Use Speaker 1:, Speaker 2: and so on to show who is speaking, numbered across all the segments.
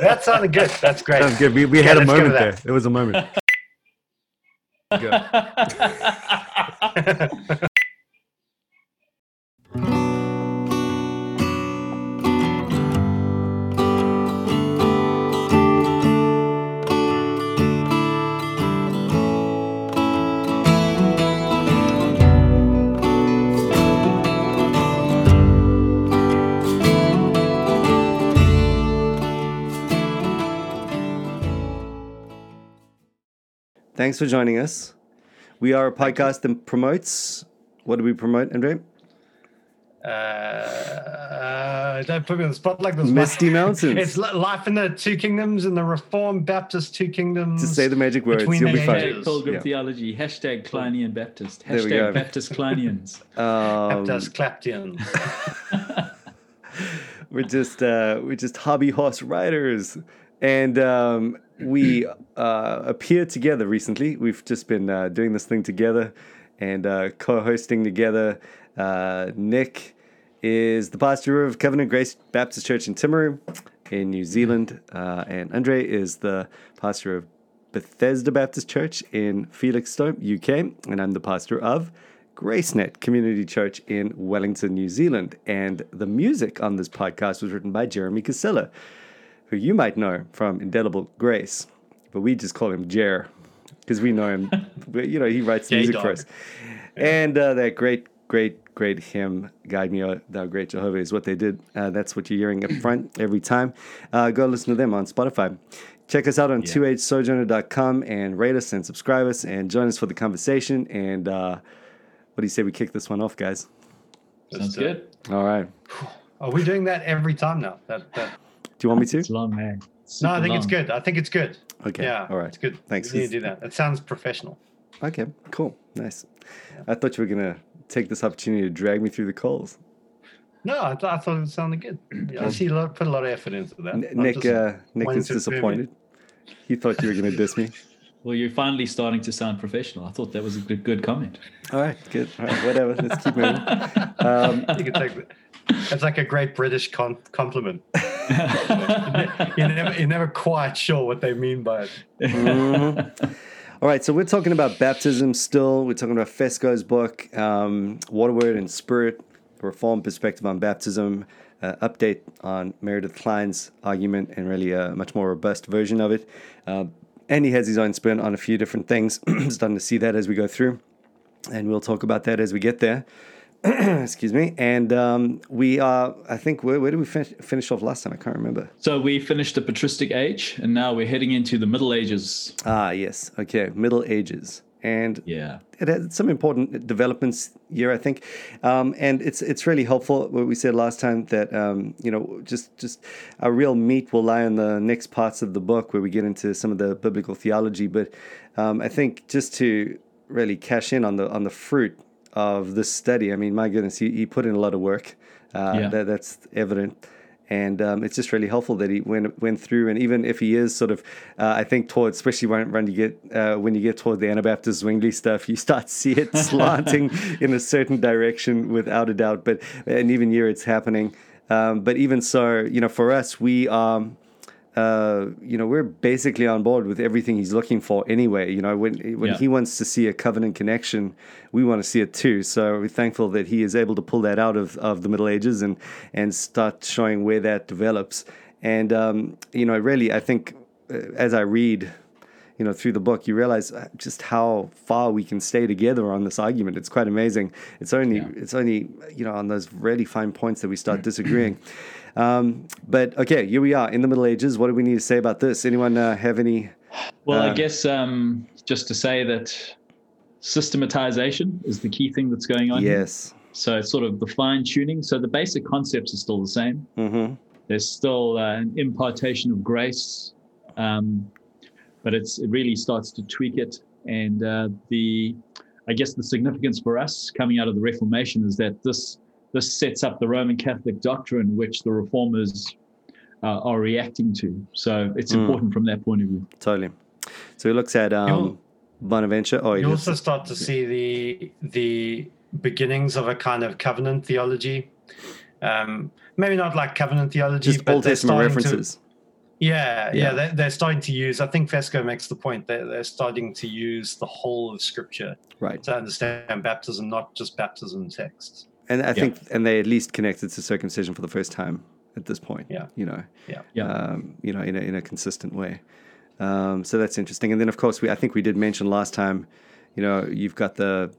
Speaker 1: that sounded good. That's great.
Speaker 2: Sounds good. We, we
Speaker 1: Yeah,
Speaker 2: had a moment there. It was a moment. Go. Thanks for joining us. We are a podcast that promotes. What do we promote, Andre?
Speaker 1: Uh, don't put me on the spot like this.
Speaker 2: Misty
Speaker 1: mate.
Speaker 2: Mountains.
Speaker 1: It's life in the two kingdoms and the Reformed Baptist two kingdoms.
Speaker 2: To say the magic words.
Speaker 1: Between
Speaker 2: You'll be fine.
Speaker 1: ages.
Speaker 3: Hashtag Pilgrim
Speaker 2: Yeah.
Speaker 3: Theology. Hashtag Klinean Baptist.
Speaker 2: There we go.
Speaker 3: Hashtag Baptist Klineans.
Speaker 2: Um,
Speaker 1: Baptist Claptians.
Speaker 2: we're just uh, we're just hobby horse riders, and um, we uh, appeared together recently. We've just been uh, doing this thing together and uh, co-hosting together. Uh, Nick is the pastor of Covenant Grace Baptist Church in Timaru, in New Zealand, uh, and Andre is the pastor of Bethesda Baptist Church in Felixstowe, UK, and I'm the pastor of GraceNet Community Church in Wellington, New Zealand. And the music on this podcast was written by Jeremy Casella, who you might know from Indelible Grace, but we just call him Jer because we know him. but, you know, he writes the music for
Speaker 1: J-Dog.
Speaker 2: us. And uh, that great, great, great hymn, Guide Me, O Thou Great Jehovah, is what they did. Uh, that's what you're hearing up front every time. Uh, go listen to them on Spotify. Check us out on 2hsojourner.com and rate us and subscribe us and join us for the conversation. And uh, what do you say we kick this one off, guys?
Speaker 3: Sounds good.
Speaker 2: All right.
Speaker 1: Are we doing that every time now? That, that,
Speaker 2: Do you want me to?
Speaker 3: It's long, man.
Speaker 1: no, I think it's good. I think it's good.
Speaker 2: Okay.
Speaker 1: Yeah.
Speaker 2: All right.
Speaker 1: It's good.
Speaker 2: Thanks.
Speaker 1: You need to do that. It sounds professional.
Speaker 2: Okay. Cool. Nice. I thought you were going to take this opportunity to drag me through the coals.
Speaker 1: No, I, th- I thought it sounded good. Yeah, I see a lot, put a lot of effort into that.
Speaker 2: N- Nick, uh, Nick is
Speaker 1: to appear
Speaker 2: disappointed. He thought you were going to diss me.
Speaker 3: Well, you're finally starting to sound professional. I thought that was a good, good comment.
Speaker 2: All right. Good. All right. Whatever. Let's keep moving. Um,
Speaker 1: You can take that. It's like a great British con- compliment. You're never, you're never quite sure what they mean by it.
Speaker 2: Mhm. All right, so we're talking about baptism still. We're talking about Fesko's book, um, Water, Word, and Spirit, a Reformed Perspective on Baptism, uh, update on Meredith Kline's argument, and really a much more robust version of it. Uh, and he has his own spin on a few different things. Starting to see that as we go through. And we'll talk about that as we get there. Excuse me. And um, we are, I think, where, where did we finish, finish off last time? I can't remember.
Speaker 3: So we finished the patristic age, and now we're heading into the Middle Ages.
Speaker 2: Ah, yes. Okay. Middle Ages. And
Speaker 3: Yeah.
Speaker 2: it had some important developments here, I think, um, and it's it's really helpful. What we said last time that um, you know just just our real meat will lie in the next parts of the book where we get into some of the biblical theology. But um, I think just to really cash in on the on the fruit of this study, I mean, my goodness, he, he put in a lot of work. Uh,
Speaker 3: Yeah.
Speaker 2: that, that's evident. And um, it's just really helpful that he went went through, and even if he is sort of, uh, I think towards, especially when, when you get uh, when you get toward the Anabaptist Zwingli stuff, you start to see it slanting in a certain direction without a doubt. But and even here it's happening. Um, but even so, you know, for us, we are uh, you know, we're basically on board with everything he's looking for anyway. You know, when when
Speaker 3: Yeah.
Speaker 2: he wants to see a covenant connection, we want to see it too. So we're thankful that he is able to pull that out of, of the Middle Ages and and start showing where that develops. And um, you know, really, I think uh, as I read, you know, through the book, you realize uh, just how far we can stay together on this argument. It's quite amazing. It's only
Speaker 3: Yeah.
Speaker 2: it's only you know on those really fine points that we start disagreeing. Um, but okay, here we are in the Middle Ages. What do we need to say about this? Anyone uh, have any?
Speaker 3: Well,
Speaker 2: Uh,
Speaker 3: I guess um, just to say that systematization is the key thing that's going on. here.
Speaker 2: Yes.
Speaker 3: So it's sort of the fine tuning. So the basic concepts are still the same.
Speaker 2: Mm-hmm.
Speaker 3: There's still uh, an impartation of grace, um, but it's it really starts to tweak it. And uh, the, I guess the significance for us coming out of the Reformation is that this this sets up the Roman Catholic doctrine which the reformers uh, are reacting to. So it's
Speaker 2: Mm.
Speaker 3: important from that point of view.
Speaker 2: Totally. So he looks at um, Bonaventure. Oh,
Speaker 1: You
Speaker 2: just,
Speaker 1: also start to see the the beginnings of a kind of covenant theology Um, maybe not like covenant theology,
Speaker 2: Just
Speaker 1: but
Speaker 2: Old
Speaker 1: they're
Speaker 2: Testament
Speaker 1: starting to-
Speaker 2: references.
Speaker 1: yeah,
Speaker 2: Yeah.
Speaker 1: yeah, they're, they're starting to use. I think Fesko makes the point that they're starting to use the whole of Scripture
Speaker 2: Right.
Speaker 1: to understand baptism, not just baptism texts.
Speaker 2: And I
Speaker 3: Yeah.
Speaker 2: think, and they at least connected to circumcision for the first time at this point.
Speaker 1: Yeah.
Speaker 2: You know,
Speaker 1: Yeah.
Speaker 3: Yeah.
Speaker 2: um, you know, in a, in a consistent way. Um, so that's interesting. And then, of course, we I think we did mention last time, you know, you've got the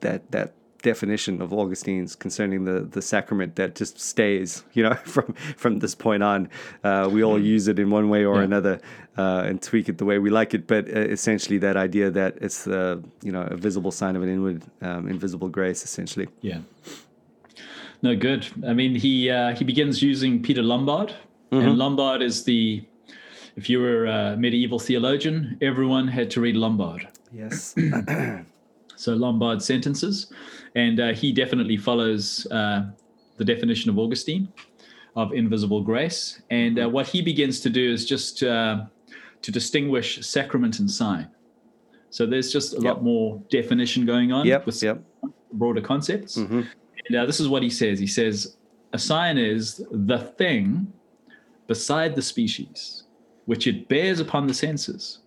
Speaker 2: that that definition of Augustine's concerning the the sacrament that just stays, you know, from from this point on. Uh, we all use it in one way or
Speaker 3: Yeah.
Speaker 2: another uh, and tweak it the way we like it. But uh, essentially, that idea that it's the you know a visible sign of an inward um, invisible grace, essentially.
Speaker 3: Yeah. No, good. I mean, he uh, he begins using Peter Lombard, and Lombard is the if you were a medieval theologian, everyone had to read Lombard.
Speaker 2: Yes.
Speaker 3: So Lombard sentences, and uh, he definitely follows uh, the definition of Augustine of invisible grace. And uh, what he begins to do is just uh, to distinguish sacrament and sign. So there's just a
Speaker 2: Yep.
Speaker 3: lot more definition going on
Speaker 2: Yep.
Speaker 3: with
Speaker 2: Yep.
Speaker 3: broader concepts.
Speaker 2: Mhm.
Speaker 3: And uh, this is what he says. He says, a sign is the thing beside the species, which it bears upon the senses,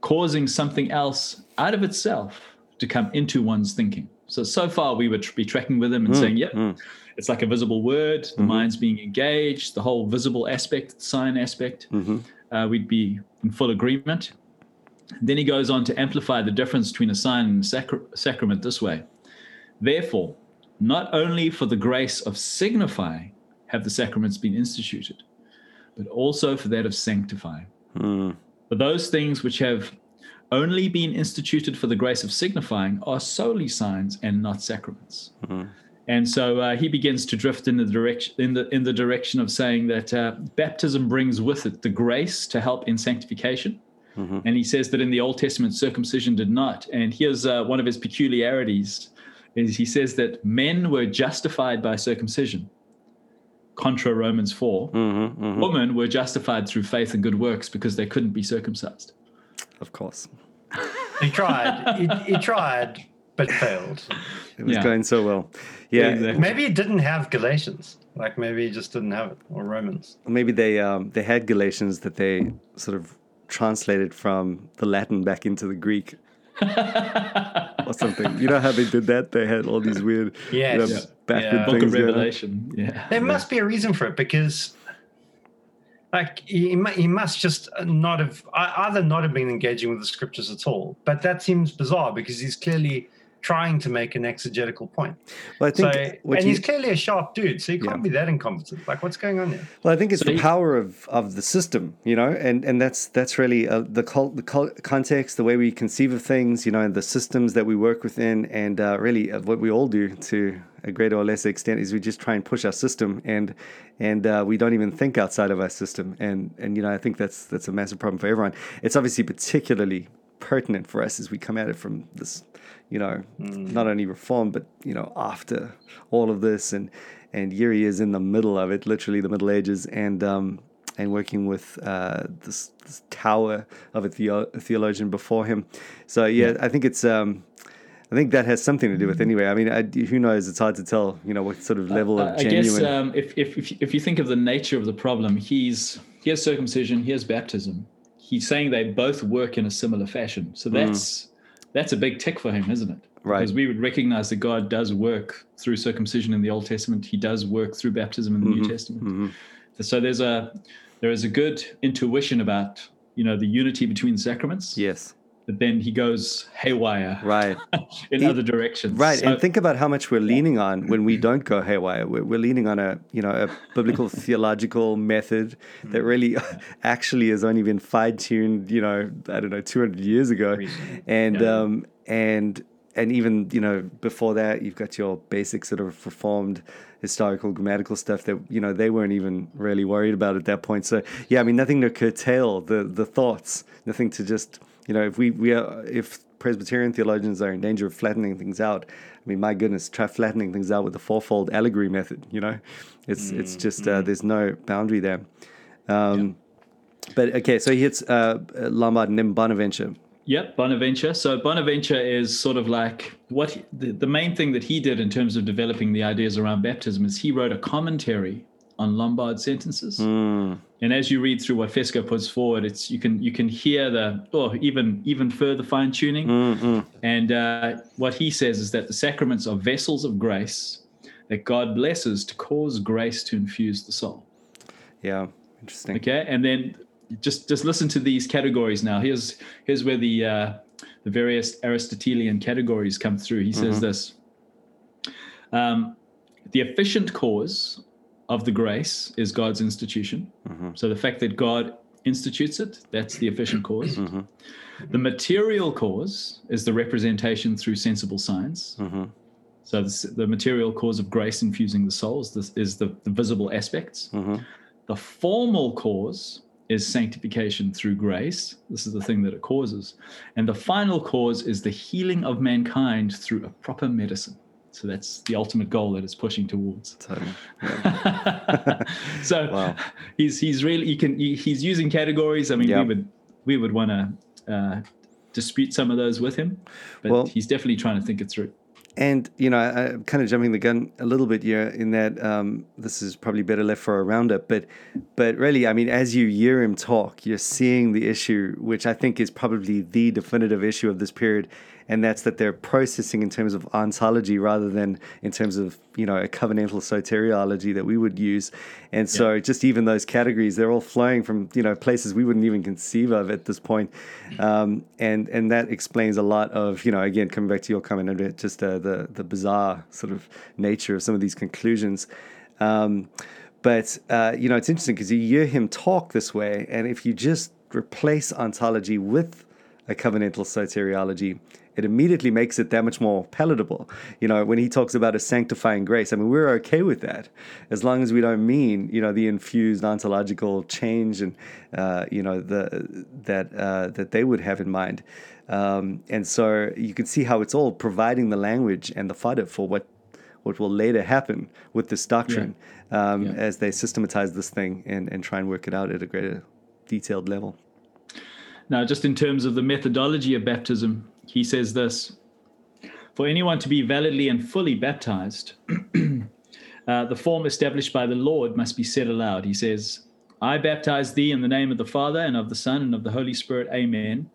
Speaker 3: causing something else out of itself to come into one's thinking. So, so far we would be tracking with him and saying, yeah,
Speaker 2: mm.
Speaker 3: it's like a visible word, the
Speaker 2: Mhm.
Speaker 3: mind's being engaged, the whole visible aspect, sign aspect,
Speaker 2: Mhm.
Speaker 3: uh, we'd be in full agreement. Then he goes on to amplify the difference between a sign and a sacra- sacrament this way. Therefore, not only for the grace of signifying have the sacraments been instituted, but also for that of sanctifying.
Speaker 2: Mm.
Speaker 3: For those things which have only been instituted for the grace of signifying are solely signs and not sacraments.
Speaker 2: Mhm.
Speaker 3: And so uh, he begins to drift in the direction in the in the direction of saying that uh, baptism brings with it the grace to help in sanctification.
Speaker 2: Mhm.
Speaker 3: And he says that in the Old Testament, circumcision did not. And here's uh, one of his peculiarities: is he says that men were justified by circumcision, contra Romans 4
Speaker 2: Mhm. Mhm.
Speaker 3: Women were justified through faith and good works because they couldn't be circumcised.
Speaker 2: Of course.
Speaker 1: He tried. he, he tried, but failed.
Speaker 2: It was
Speaker 3: Yeah.
Speaker 2: going so well. Yeah.
Speaker 3: Exactly.
Speaker 1: Maybe he didn't have Galatians. Like maybe he just didn't have it, or Romans.
Speaker 2: Maybe they um, they had Galatians that they sort of translated from the Latin back into the Greek or something. You know how they did that? They had all these weird you know,
Speaker 1: Yes.
Speaker 2: backward
Speaker 1: Yeah.
Speaker 3: Book
Speaker 2: things.
Speaker 3: of. Revelation. Yeah.
Speaker 1: There must be a reason for it because, like, he, he must just not have either not have been engaging with the scriptures at all. But that seems bizarre because he's clearly trying to make an exegetical point.
Speaker 2: Well, I think what
Speaker 1: and
Speaker 2: you-
Speaker 1: he's clearly a sharp dude, so he can't
Speaker 2: Yeah.
Speaker 1: be that incompetent. Like, what's going on there?
Speaker 2: Well, I think it's
Speaker 3: So
Speaker 2: the
Speaker 3: you-
Speaker 2: power of, of the system, you know, and, and that's that's really uh, the cult, the cult context, the way we conceive of things, you know, and the systems that we work within, and uh, really uh, what we all do to a greater or lesser extent is we just try and push our system, and and uh, we don't even think outside of our system, and and you know I think that's that's a massive problem for everyone. It's obviously particularly pertinent for us as we come at it from this, you know, not only reform but you know after all of this and and Yuri is in the middle of it, literally the Middle Ages, and um, and working with uh, this, this tower of a, theo- a theologian before him. So yeah, I think it's. Um, I think that has something to do with anyway. I mean, I, who knows? It's hard to tell. You know what sort of level
Speaker 3: Uh,
Speaker 2: of
Speaker 3: I guess um, if, if, if, if you think of the nature of the problem, he's here's circumcision, here's baptism. He's saying they both work in a similar fashion. So that's that's a big tick for him, isn't it?
Speaker 2: Mm. Right.
Speaker 3: Because we would recognize that God does work through circumcision in the Old Testament. He does work through baptism in the New Testament.
Speaker 2: Mhm.
Speaker 3: So there's a there is a good intuition about you know the unity between the sacraments.
Speaker 2: Yes.
Speaker 3: But then he goes haywire
Speaker 2: Right.
Speaker 3: in
Speaker 2: He-
Speaker 3: other directions.
Speaker 2: Right,
Speaker 3: So-
Speaker 2: and think about how much we're leaning on when we don't go haywire. We're, we're leaning on a you know a biblical theological method that really actually has only been fine tuned. You know, I don't know, two hundred years ago,
Speaker 1: Recently.
Speaker 2: and
Speaker 1: Yeah.
Speaker 2: um and and even you know before that, you've got your basic sort of reformed historical grammatical stuff that you know they weren't even really worried about at that point. So yeah, I mean nothing to curtail the the thoughts, nothing to just you know if we we are if Presbyterian theologians are in danger of flattening things out. I mean, my goodness, try flattening things out with the fourfold allegory method. You know, it's it's just uh, there's no boundary there. Um, But okay, so he hits uh, Lombard and then Bonaventure.
Speaker 3: Yep, Bonaventure. So Bonaventure is sort of like what he, the, the main thing that he did in terms of developing the ideas around baptism is he wrote a commentary on Lombard sentences.
Speaker 2: Mm.
Speaker 3: And as you read through what Fesko puts forward, it's you can you can hear the or even even further fine tuning.
Speaker 2: Mm-mm.
Speaker 3: And uh, what he says is that the sacraments are vessels of grace that God blesses to cause grace to infuse the soul.
Speaker 2: Yeah, interesting.
Speaker 3: Okay, and then just just listen to these categories now. Here's here's where the uh, the various Aristotelian categories come through. He says
Speaker 2: Mhm.
Speaker 3: this: um, the efficient cause of the grace is God's institution.
Speaker 2: Mhm.
Speaker 3: So the fact that God institutes it, that's the efficient cause.
Speaker 2: Mhm.
Speaker 3: The material cause is the representation through sensible signs.
Speaker 2: Mhm.
Speaker 3: So the, the material cause of grace infusing the souls is, this, is the, the visible aspects.
Speaker 2: Mhm.
Speaker 3: The formal cause is sanctification through grace. This is the thing that it causes. And the final cause is the healing of mankind through a proper medicine. So that's the ultimate goal that it's pushing towards.
Speaker 2: Totally. Yeah.
Speaker 3: so
Speaker 2: Wow.
Speaker 3: he's he's really you can he- he's using categories. I mean,
Speaker 2: Yeah.
Speaker 3: we would we would want to uh, dispute some of those with him, but
Speaker 2: Well-
Speaker 3: he's definitely trying to think it through.
Speaker 2: And you know, I, I'm kind of jumping the gun a little bit here in that um, this is probably better left for a roundup. But, but really, I mean, as you hear him talk, you're seeing the issue, which I think is probably the definitive issue of this period, and that's that they're processing in terms of ontology rather than in terms of you know a covenantal soteriology that we would use. And so, just even those categories, they're all flowing from you know places we wouldn't even conceive of at this point. Um, and and that explains a lot of you know again coming back to your comment about just uh, the the bizarre sort of nature of some of these conclusions. Um, but uh, you know it's interesting because you hear him talk this way, and if you just replace ontology with a covenantal soteriology, it immediately makes it that much more palatable. You know, when he talks about a sanctifying grace, I mean, we're okay with that as long as we don't mean, you know, the infused ontological change and, uh, you know, the that uh, that they would have in mind. Um, and so you can see how it's all providing the language and the fodder for what what will later happen with this doctrine um,
Speaker 3: Yeah.
Speaker 2: as they systematize this thing and, and try and work it out at a greater detailed level.
Speaker 3: Now, just in terms of the methodology of baptism, he says this For anyone to be validly and fully baptized, uh, the form established by the Lord must be said aloud. He says, I baptize thee in the name of the Father and of the Son and of the Holy Spirit. Amen.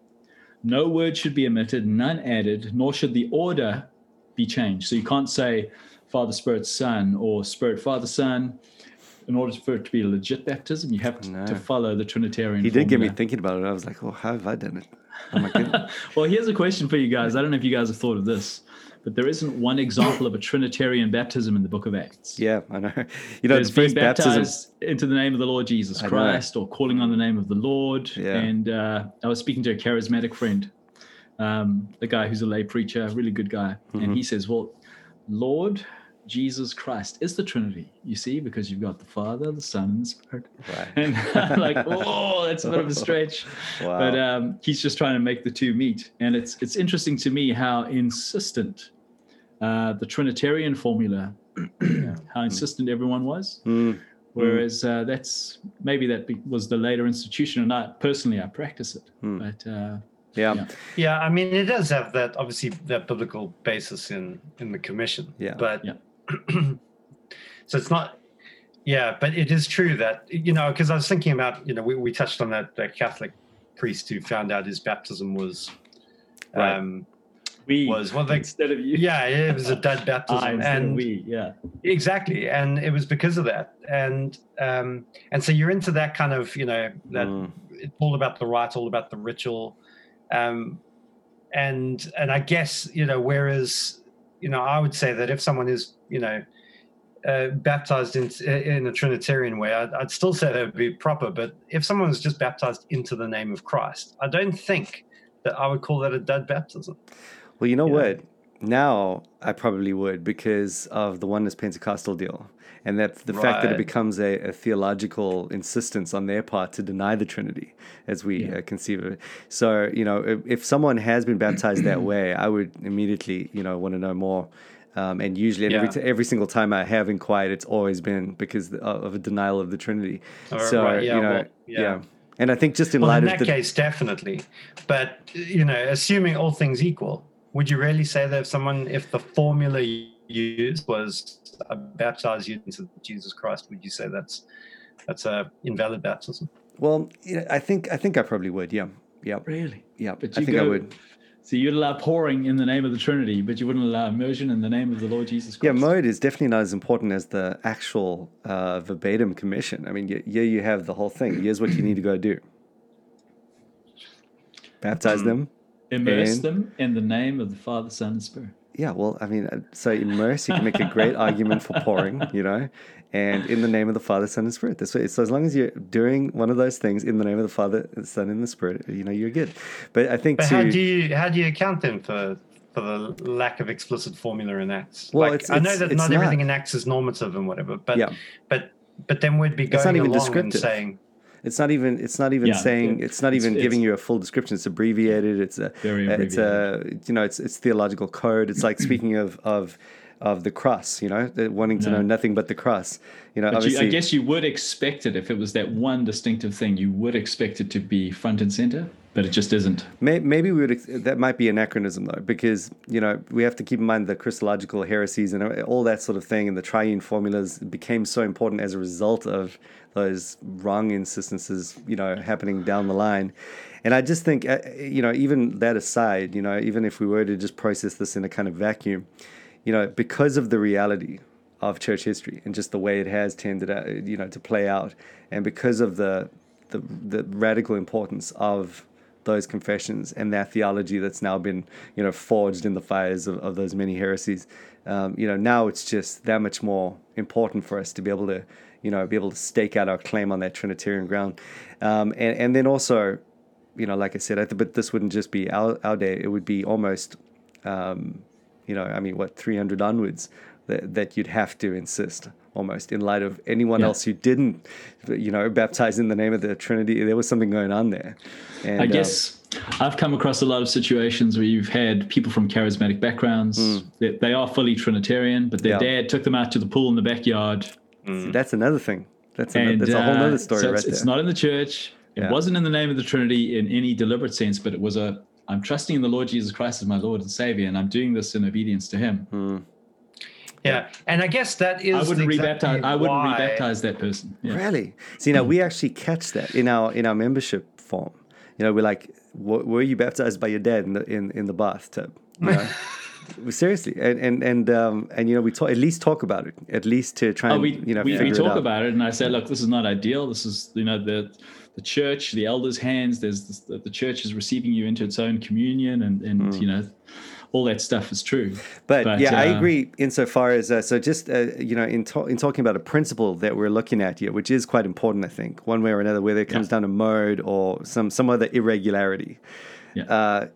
Speaker 3: No word should be omitted, none added, nor should the order be changed. So you can't say Father, Spirit, Son, or Spirit, Father, Son. In order for it to be a legit baptism, you have to,
Speaker 2: No.
Speaker 3: to follow the Trinitarian.
Speaker 2: He did get me thinking about it. I was like, oh, how have I done it? Oh
Speaker 3: well, here's a question for you guys. I don't know if you guys have thought of this, but there isn't one example of a Trinitarian baptism in the book of Acts.
Speaker 2: yeah, I know. You know,
Speaker 3: There's
Speaker 2: the
Speaker 3: being
Speaker 2: first baptism.
Speaker 3: into the name of the Lord Jesus Christ or calling on the name of the Lord.
Speaker 2: Yeah.
Speaker 3: And uh, I was speaking to a charismatic friend, um, a guy who's a lay preacher, really good guy.
Speaker 2: Mm-hmm.
Speaker 3: And he says, Well, Lord Jesus Christ is the Trinity, you see, because you've got the Father, the Son, and the Spirit.
Speaker 2: Right.
Speaker 3: And I'm like, oh, that's a bit of a stretch.
Speaker 2: Wow.
Speaker 3: But um, he's just trying to make the two meet. And it's it's interesting to me how insistent uh, the Trinitarian formula, how insistent everyone was.
Speaker 2: Mm,
Speaker 3: Whereas uh, that's maybe that was the later institution, and I personally I practice it.
Speaker 2: Hmm.
Speaker 3: But uh,
Speaker 2: yeah.
Speaker 3: Yeah.
Speaker 1: Yeah, I mean, it does have that obviously that biblical basis in in the commission.
Speaker 2: Yeah.
Speaker 1: But
Speaker 3: Yeah.
Speaker 1: so it's not. Yeah, but it is true that you know because I was thinking about you know we, we touched on that that Catholic priest who found out his baptism was,
Speaker 2: Right.
Speaker 1: um,
Speaker 3: we
Speaker 1: was one thing.
Speaker 3: instead of you,
Speaker 1: Yeah, it was a dead baptism, and
Speaker 3: we, yeah,
Speaker 1: exactly, and it was because of that, and um, and so you're into that kind of you know that
Speaker 2: Mm,
Speaker 1: it's all about the rite, all about the ritual, um, and and I guess you know whereas you know I would say that if someone is you know uh, baptized in in a Trinitarian way, I'd, I'd still say that would be proper. But if someone was just baptized into the name of Christ, I don't think that I would call that a dead baptism.
Speaker 2: Well, you know
Speaker 1: Yeah.
Speaker 2: what? Now I probably would because of the oneness Pentecostal deal. And that the fact that it becomes a, a theological insistence on their part to deny the Trinity as we
Speaker 3: Yeah.
Speaker 2: uh, conceive of it. So, you know, if, if someone has been baptized that way, I would immediately, you know, want to know more. Um, and usually, and every, t- every single time I have inquired, it's always been because of of a denial of the Trinity.
Speaker 1: Or-
Speaker 2: so,
Speaker 1: right, yeah,
Speaker 2: you know,
Speaker 1: well,
Speaker 2: yeah.
Speaker 1: yeah.
Speaker 2: And I think just in
Speaker 1: Well,
Speaker 2: light
Speaker 1: in
Speaker 2: of
Speaker 1: that
Speaker 2: the,
Speaker 1: case, definitely. But you know, assuming all things equal, would you really say that if someone, if the formula you used was uh, baptize you into Jesus Christ, would you say that's that's a invalid baptism?
Speaker 2: well, you know, I think I think I probably would. Yeah, yeah,
Speaker 3: Really?
Speaker 2: yeah.
Speaker 3: But
Speaker 2: I
Speaker 3: you
Speaker 2: think I
Speaker 3: go-
Speaker 2: would.
Speaker 3: So you'd allow pouring in the name of the Trinity, but you wouldn't allow immersion in the name of the Lord Jesus Christ.
Speaker 2: Yeah, mode is definitely not as important as the actual uh, verbatim commission. I mean, yeah, you have the whole thing. Here's what you need to go do: baptize
Speaker 1: Hmm.
Speaker 2: them.
Speaker 3: Immerse
Speaker 2: And-
Speaker 3: them in the name of the Father, Son, and Spirit.
Speaker 2: Yeah, well, I mean, uh, so immerse, you can make a great argument for pouring, you know, and in the name of the Father, Son, and Spirit. This way, so as long as you're doing one of those things in the name of the Father, Son, and the Spirit, you know, you're good. But I think
Speaker 1: But
Speaker 2: to
Speaker 1: how do you how do you account then for for the lack of explicit formula in Acts?
Speaker 2: Well,
Speaker 1: like,
Speaker 2: it's-
Speaker 1: I know that not, everything
Speaker 2: not.
Speaker 1: in Acts is normative and whatever, but
Speaker 2: Yeah.
Speaker 1: but but then we'd be going along and saying,
Speaker 2: It's not even. It's not even
Speaker 3: Yeah,
Speaker 2: saying.
Speaker 3: it-
Speaker 2: It's not
Speaker 3: it's-
Speaker 2: even giving
Speaker 3: it's-
Speaker 2: you a full description. It's abbreviated. It's a.
Speaker 3: Very
Speaker 2: uh, It's a. You know. It's it's theological code. It's like speaking of of of the cross. You know, uh, wanting to
Speaker 3: Yeah.
Speaker 2: know nothing but the cross. You know,
Speaker 3: you. I guess you would expect it if it was that one distinctive thing. You would expect it to be front and center, but it just isn't.
Speaker 2: Maybe we would. That might be anachronism though, because you know we have to keep in mind the Christological heresies and all that sort of thing, and the triune formulas became so important as a result of those wrong insistences, you know, happening down the line. And I just think, uh, you know, even that aside, you know, even if we were to just process this in a kind of vacuum, you know, because of the reality of church history and just the way it has tended, uh, you know, to play out, and because of the the, the radical importance of those confessions and that theology that's now been, you know, forged in the fires of, of those many heresies, um, you know, now it's just that much more important for us to be able to, you know, be able to stake out our claim on that Trinitarian ground, um, and and then also, you know, like I said, I th- but this wouldn't just be our our day; it would be almost um, you know, I mean, what, 300 onwards, that, that you'd have to insist almost in light of anyone
Speaker 3: Yeah.
Speaker 2: else who didn't, you know, baptize in the name of the Trinity. There was something going on there. And,
Speaker 3: I
Speaker 2: um,
Speaker 3: guess I've come across a lot of situations where you've had people from charismatic backgrounds. They, they are fully Trinitarian, but their.
Speaker 2: Yeah.
Speaker 3: dad took them out to the pool in the backyard.
Speaker 2: see, that's another thing. That's, another,
Speaker 3: And
Speaker 2: that's a whole
Speaker 3: uh,
Speaker 2: other story
Speaker 3: so
Speaker 2: right
Speaker 3: it's,
Speaker 2: there.
Speaker 3: it's not in the church. It
Speaker 2: Yeah.
Speaker 3: wasn't in the name of the Trinity in any deliberate sense, but it was a I'm trusting in the Lord Jesus Christ as my Lord and Savior, and I'm doing this in obedience to Him.
Speaker 2: Hmm.
Speaker 1: Yeah, and I guess that is
Speaker 3: I wouldn't
Speaker 1: exactly
Speaker 3: rebaptize. I wouldn't
Speaker 1: why-
Speaker 3: rebaptize that person. Yeah.
Speaker 2: Really? See, now we actually catch that in our in our membership form. You know, we're like, "W- were you baptized by your dad in the in, in the bathtub? You know? Seriously, and and and um, and you know, we talk at least talk about it, at least to try
Speaker 3: Oh,
Speaker 2: and
Speaker 3: we
Speaker 2: you know
Speaker 3: we,
Speaker 2: figure
Speaker 3: we
Speaker 2: it
Speaker 3: talk
Speaker 2: out.
Speaker 3: about it, and I say, look, this is not ideal. This is you know the the church, the elders' hands. There's this, the, the church is receiving you into its own communion, and and
Speaker 2: Hmm.
Speaker 3: you know all that stuff is true.
Speaker 2: But, yeah, I
Speaker 3: uh,
Speaker 2: agree insofar as uh, so just uh, you know in to- in talking about a principle that we're looking at here, which is quite important, I think, one way or another, whether it comes
Speaker 3: Yeah.
Speaker 2: down to mode or some some other irregularity.
Speaker 3: Yeah.
Speaker 2: Uh,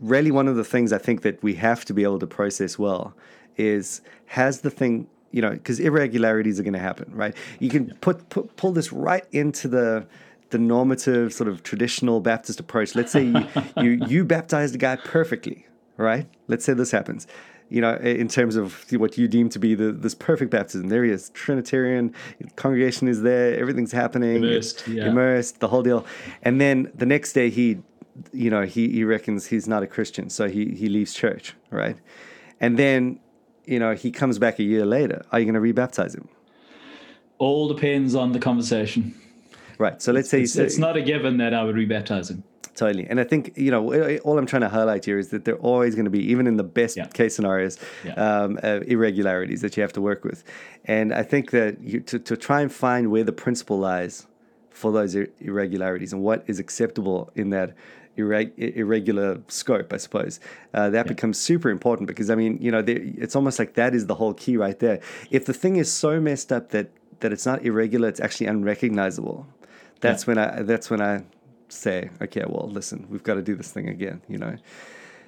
Speaker 2: really, one of the things I think that we have to be able to process well is has the thing you know because irregularities are going to happen, right? You can put, put pull this right into the the normative sort of traditional Baptist approach. Let's say you you, you baptized a guy perfectly, right? Let's say this happens. You know, in terms of what you deem to be the this perfect baptism, there he is, Trinitarian congregation is there, everything's happening,
Speaker 3: Immersed, yeah.
Speaker 2: immersed, the whole deal, and then the next day he, you know, he he reckons he's not a Christian, so he he leaves church, right? And then, you know, he comes back a year later. Are you going to rebaptize him?
Speaker 3: all depends on the conversation.
Speaker 2: Right. So let's say
Speaker 3: It's, it's not a given that I would rebaptize him.
Speaker 2: Totally. And I think, you know, all I'm trying to highlight here is that there are always going to be, even in the best
Speaker 3: Yeah.
Speaker 2: case scenarios,
Speaker 3: Yeah.
Speaker 2: um, uh, irregularities that you have to work with. And I think that you, to, to try and find where the principle lies for those ir- irregularities and what is acceptable in that irreg- irregular scope, I suppose, uh, that becomes super important because, I mean, you know, there, it's almost like that is the whole key right there. If the thing is so messed up that, that it's not irregular, it's actually unrecognizable. That's when I, that's when I, say, okay, well, listen, we've got to do this thing again, you know.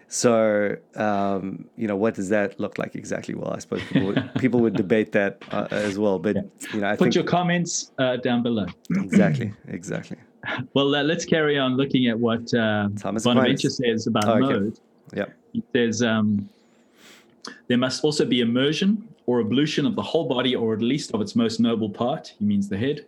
Speaker 2: So, um, you know, what does that look like exactly? Well, I suppose people would, people would debate that uh, as well. But you know, I
Speaker 3: Put your comments uh, down below.
Speaker 2: exactly, exactly.
Speaker 3: Well, uh, let's carry on looking at what uh,
Speaker 2: Thomas
Speaker 3: Bonaventure says about
Speaker 2: Oh, okay.
Speaker 3: mode.
Speaker 2: Yep.
Speaker 3: He says um, there must also be immersion or ablution of the whole body, or at least of its most noble part. He means the head.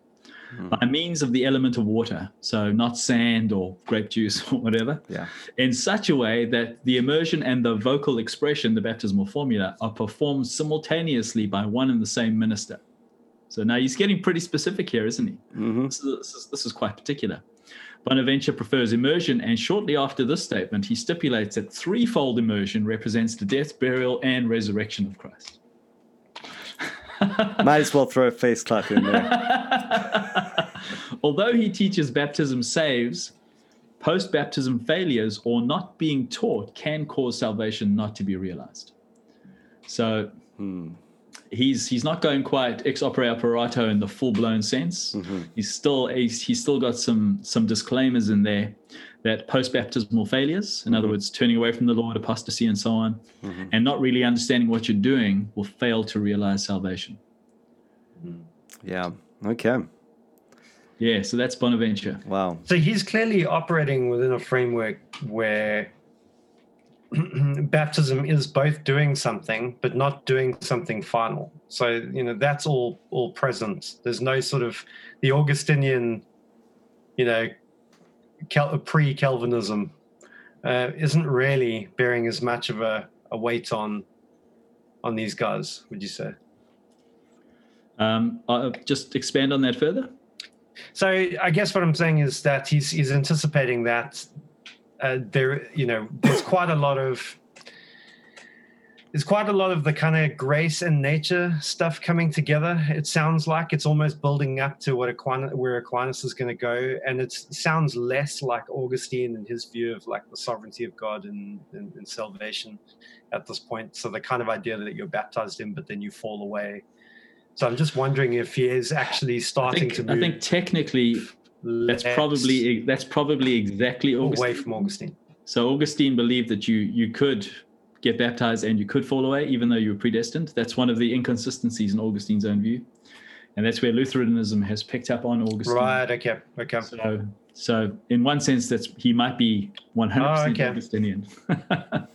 Speaker 3: By means of the element of water, so not sand or grape juice or whatever,
Speaker 2: Yeah.
Speaker 3: in such a way that the immersion and the vocal expression, the baptismal formula, are performed simultaneously by one and the same minister. So now he's getting pretty specific here, isn't he?
Speaker 2: hmm
Speaker 3: This is, this is, this is quite particular. Bonaventure prefers immersion, and shortly after this statement, he stipulates that threefold immersion represents the death, burial, and resurrection of Christ.
Speaker 2: Might as well throw a face clap in there.
Speaker 3: Although he teaches baptism saves, post baptism failures or not being taught can cause salvation not to be realized. So hmm. He's he's not going quite ex opere operato in the full blown sense. Mm-hmm. He's still he's, he's still got some some disclaimers in there that post baptismal failures, in other mm-hmm. words, turning away from the Lord, apostasy, and so on, mm-hmm. and not really understanding what you're doing, will fail to realize salvation.
Speaker 2: Yeah. Okay.
Speaker 3: Yeah, so that's Bonaventure.
Speaker 2: Wow.
Speaker 1: So he's clearly operating within a framework where baptism is both doing something but not doing something final. So you know that's all all present. There's no sort of the Augustinian, you know, Cal- pre-Calvinism uh, isn't really bearing as much of a, a weight on on these guys. Would you say?
Speaker 3: Um, uh, just expand on that further.
Speaker 1: So I guess what I'm saying is that he's he's anticipating that uh, there, you know, there's quite a lot of there's quite a lot of the kind of grace and nature stuff coming together. It sounds like it's almost building up to what Aquinas, where Aquinas is going to go, and it sounds less like Augustine and his view of like the sovereignty of God and, and, and salvation at this point. So the kind of idea that you're baptized in, but then you fall away. So I'm just wondering if he is actually starting
Speaker 3: think,
Speaker 1: to move.
Speaker 3: I think technically that's probably that's probably exactly
Speaker 1: away
Speaker 3: Augustine.
Speaker 1: from Augustine.
Speaker 3: So Augustine believed that you you could get baptized and you could fall away even though you were predestined. That's one of the inconsistencies in Augustine's own view, and that's where Lutheranism has picked up on Augustine.
Speaker 1: Right. Okay. Okay.
Speaker 3: So so in one sense, that's he might be one hundred percent oh,
Speaker 1: okay.
Speaker 3: Augustinian.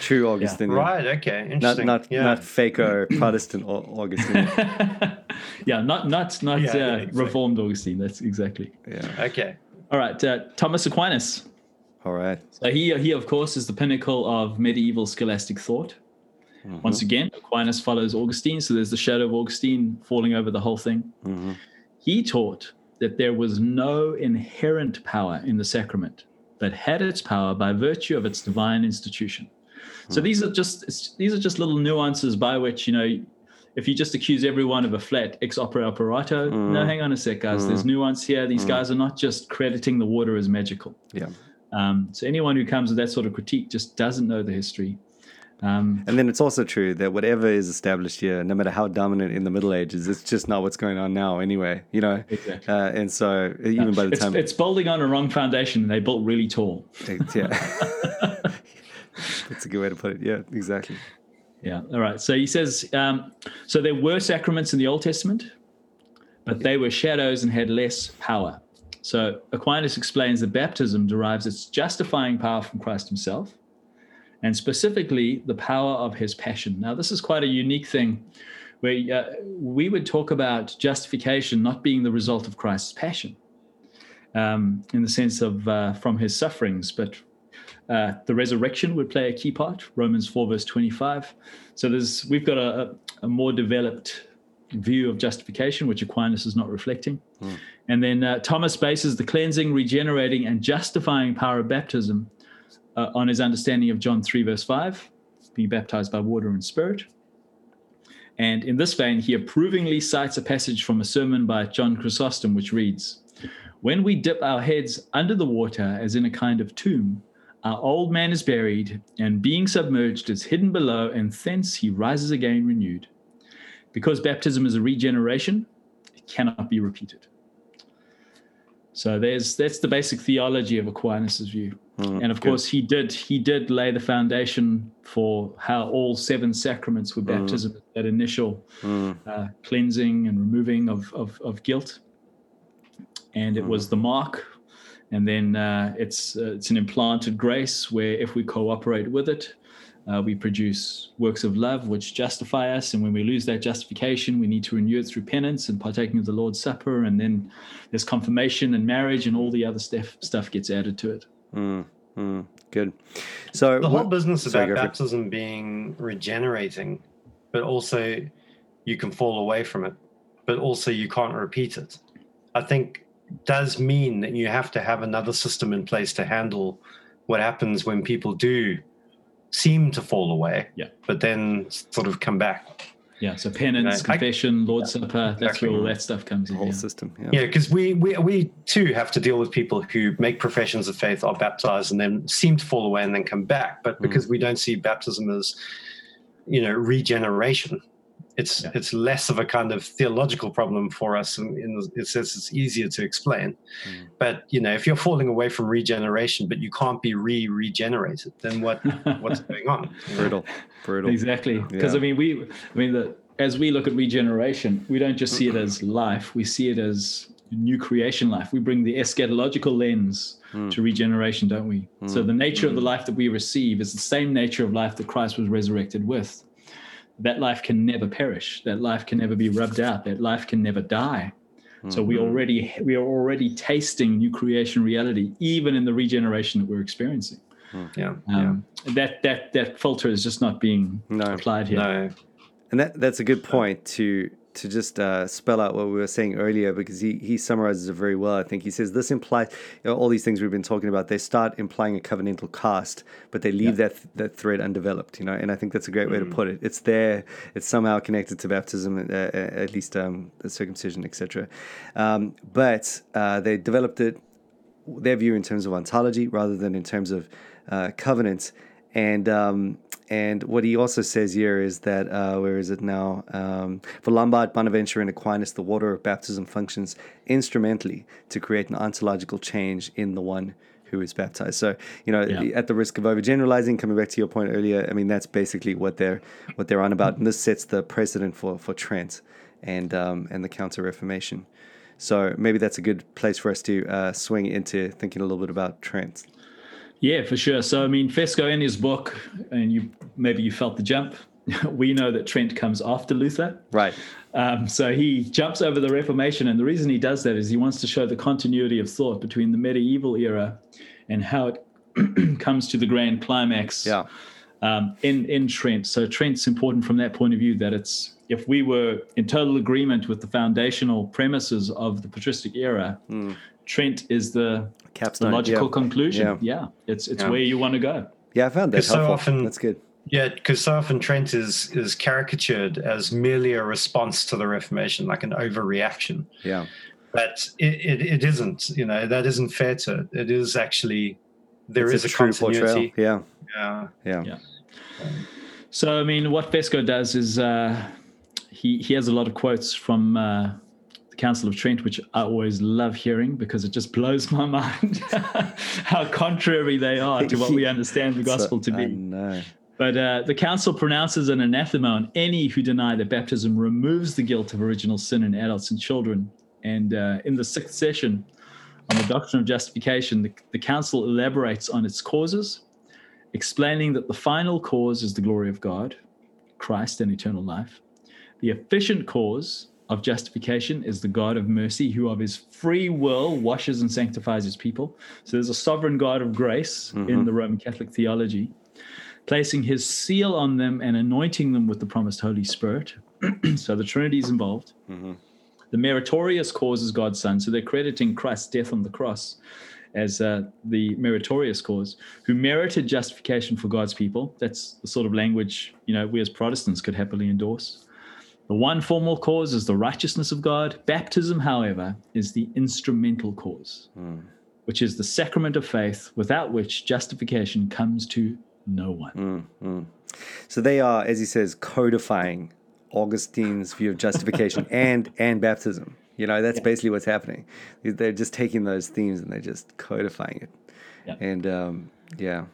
Speaker 2: True Augustinian.
Speaker 1: Right. Okay.
Speaker 2: Not
Speaker 1: Interesting.
Speaker 2: not
Speaker 1: yeah.
Speaker 2: not faker Protestant Augustine.
Speaker 3: yeah, not not not
Speaker 1: Yeah,
Speaker 3: uh,
Speaker 1: yeah, exactly.
Speaker 3: Reformed Augustine. That's exactly.
Speaker 2: yeah.
Speaker 1: okay.
Speaker 3: All right, uh, Thomas Aquinas.
Speaker 2: All right.
Speaker 3: So he, he, of course, is the pinnacle of medieval scholastic thought. Once again, Aquinas follows Augustine, so there's the shadow of Augustine falling over the whole thing.
Speaker 2: Mhm.
Speaker 3: He taught that there was no inherent power in the sacrament, but had its power by virtue of its divine institution. So these are just these are just little nuances by which you know. If you just accuse everyone of a flat ex opere operato, no, hang on a sec, guys. There's nuance here. These guys are not just crediting the water as magical.
Speaker 2: Yeah.
Speaker 3: Um, so anyone who comes with that sort of critique just doesn't know the history. Um,
Speaker 2: And then it's also true that whatever is established here, no matter how dominant in the Middle Ages, it's just not what's going on now anyway. You know.
Speaker 3: Exactly.
Speaker 2: Uh, and so even by the
Speaker 3: it's,
Speaker 2: time
Speaker 3: it's building on a wrong foundation. They built really tall.
Speaker 2: Yeah. That's a good way to put it. Yeah, exactly.
Speaker 3: Yeah. All right. So he says, um, so there were sacraments in the Old Testament, but they were shadows and had less power. So Aquinas explains that baptism derives its justifying power from Christ himself, and specifically the power of his passion. Now, this is quite a unique thing where uh, we would talk about justification not being the result of Christ's passion um, in the sense of uh, from his sufferings, but uh, the resurrection would play a key part. Romans four verse twenty five. So there's we've got a, a more developed view of justification, which Aquinas is not reflecting. And then uh, Thomas bases the cleansing, regenerating, and justifying power of baptism uh, on his understanding of John three verse five, being baptized by water and spirit. And in this vein, he approvingly cites a passage from a sermon by John Chrysostom, which reads, When we dip our heads under the water as in a kind of tomb, our old man is buried, and being submerged is hidden below, and thence he rises again renewed. Because baptism is a regeneration, it cannot be repeated. So there's that's the basic theology of Aquinas' view. Mm, and of
Speaker 2: good.
Speaker 3: course he did he did lay the foundation for how all seven sacraments were mm. baptism, that initial mm. uh, cleansing and removing of, of, of guilt. And it was the mark and then uh, it's uh, it's an implanted grace where if we cooperate with it, uh, we produce works of love which justify us. And when we lose that justification, we need to renew it through penance and partaking of the Lord's Supper. And then there's confirmation and marriage, and all the other stuff stuff gets added to it.
Speaker 2: Mm, mm, good. So
Speaker 1: the whole
Speaker 2: what-
Speaker 1: business
Speaker 2: sorry,
Speaker 1: about
Speaker 2: go for it.
Speaker 1: baptism being regenerating, but also you can fall away from it, but also you can't repeat it. I think does mean that you have to have another system in place to handle what happens when people do seem to fall away,
Speaker 3: Yeah.
Speaker 1: but then sort of come back.
Speaker 3: Yeah. So penance,
Speaker 1: I-
Speaker 3: confession, Lord's Supper. That's
Speaker 1: exactly.
Speaker 3: where all that stuff comes in.
Speaker 2: the
Speaker 3: in.
Speaker 2: whole
Speaker 3: yeah.
Speaker 2: system. Yeah.
Speaker 1: Yeah, because we, we we too have to deal with people who make professions of faith, are baptized, and then seem to fall away and then come back. But mm. because we don't see baptism as, you know, regeneration, it's
Speaker 3: Yeah.
Speaker 1: it's less of a kind of theological problem for us. In, in the, it says it's easier to explain.
Speaker 2: Mm.
Speaker 1: But you know, if you're falling away from regeneration, but you can't be re-regenerated, then what what's going on?
Speaker 2: Brutal. Brutal.
Speaker 3: Exactly. Because
Speaker 2: Yeah.
Speaker 3: I mean, we, I mean, the, as we look at regeneration, we don't just see it as life; we see it as new creation life. We bring the eschatological lens
Speaker 2: Mm.
Speaker 3: to regeneration, don't we? So
Speaker 2: Mm.
Speaker 3: the nature of the life that we receive is the same nature of life that Christ was resurrected with. That life can never perish. That life can never be rubbed out. That life can never die. So we
Speaker 2: Mhm.
Speaker 3: already we are already tasting new creation reality, even in the regeneration that we're experiencing.
Speaker 1: Yeah,
Speaker 3: Um, That that that filter is just not being
Speaker 2: No.
Speaker 3: applied here.
Speaker 1: No,
Speaker 2: And that that's a good point to to just uh, spell out what we were saying earlier because he, he summarizes it very well. I think he says this implies you know, all these things we've been talking about. They start implying a covenantal cast, but they leave that that thread undeveloped. You know, and I think that's a great way to put it. It's there. It's somehow connected to baptism, uh, uh, at least um, the circumcision, etc. Um, but uh, they developed it their view in terms of ontology rather than in terms of uh, covenants. And um, and what he also says here is that uh, where is it now? Um, for Lombard, Bonaventure, and Aquinas, the water of baptism functions instrumentally to create an ontological change in the one who is baptized. So you know,
Speaker 3: Yeah.
Speaker 2: at the risk of overgeneralizing, coming back to your point earlier, I mean that's basically what they're what they're on about, and this sets the precedent for for Trent and um, and the Counter Reformation. So maybe that's a good place for us to uh, swing into thinking a little bit about Trent.
Speaker 3: Yeah, for sure. So I mean, Fesko in his book, and you maybe you felt the jump. we know that Trent comes after Luther.
Speaker 2: Right.
Speaker 3: Um, so he jumps over the Reformation, and the reason he does that is he wants to show the continuity of thought between the medieval era and how it comes to the grand climax
Speaker 2: Yeah.
Speaker 3: um, in in Trent. So Trent's important from that point of view that it's if we were in total agreement with the foundational premises of the patristic era, Trent is the, the
Speaker 2: Capstone.
Speaker 3: logical
Speaker 2: yeah.
Speaker 3: conclusion. Yeah, it's it's
Speaker 1: Yeah.
Speaker 3: where you want to go.
Speaker 2: Yeah, I found that
Speaker 1: Because so
Speaker 2: helpful.
Speaker 1: often-
Speaker 2: That's good.
Speaker 1: Yeah, because so often Trent is is caricatured as merely a response to the Reformation, like an overreaction.
Speaker 2: Yeah.
Speaker 1: But it, it, it isn't. You know that isn't fair to it. It is actually there
Speaker 2: It's
Speaker 1: is a,
Speaker 2: true
Speaker 1: continuity.
Speaker 2: Yeah.
Speaker 1: Yeah.
Speaker 2: Yeah.
Speaker 3: Yeah. So I mean, what Fesko does is uh, he he has a lot of quotes from uh, the Council of Trent, which I always love hearing because it just blows my mind how contrary they are to what we understand the gospel
Speaker 2: So-
Speaker 3: to be. But uh, the council pronounces an anathema on any who deny that baptism removes the guilt of original sin in adults and children. And uh, in the sixth session on the doctrine of justification, the, the council elaborates on its causes, explaining that the final cause is the glory of God, Christ, and eternal life. The efficient cause of justification is the God of mercy, who of his free will washes and sanctifies his people. So there's a sovereign God of grace in the Roman Catholic theology placing his seal on them and anointing them with the promised Holy Spirit. so the Trinity is involved. The meritorious cause is God's Son. So they're crediting Christ's death on the cross as uh, the meritorious cause, who merited justification for God's people. That's the sort of language you know we as Protestants could happily endorse. The one formal cause is the righteousness of God. Baptism, however, is the instrumental cause, which is the sacrament of faith, without which justification comes to no one.
Speaker 2: Mm, So they are, as he says, codifying Augustine's view of justification and and baptism. You know, that's basically what's happening. They're just taking those themes and they're just codifying it.
Speaker 3: Yeah.
Speaker 2: And um, yeah.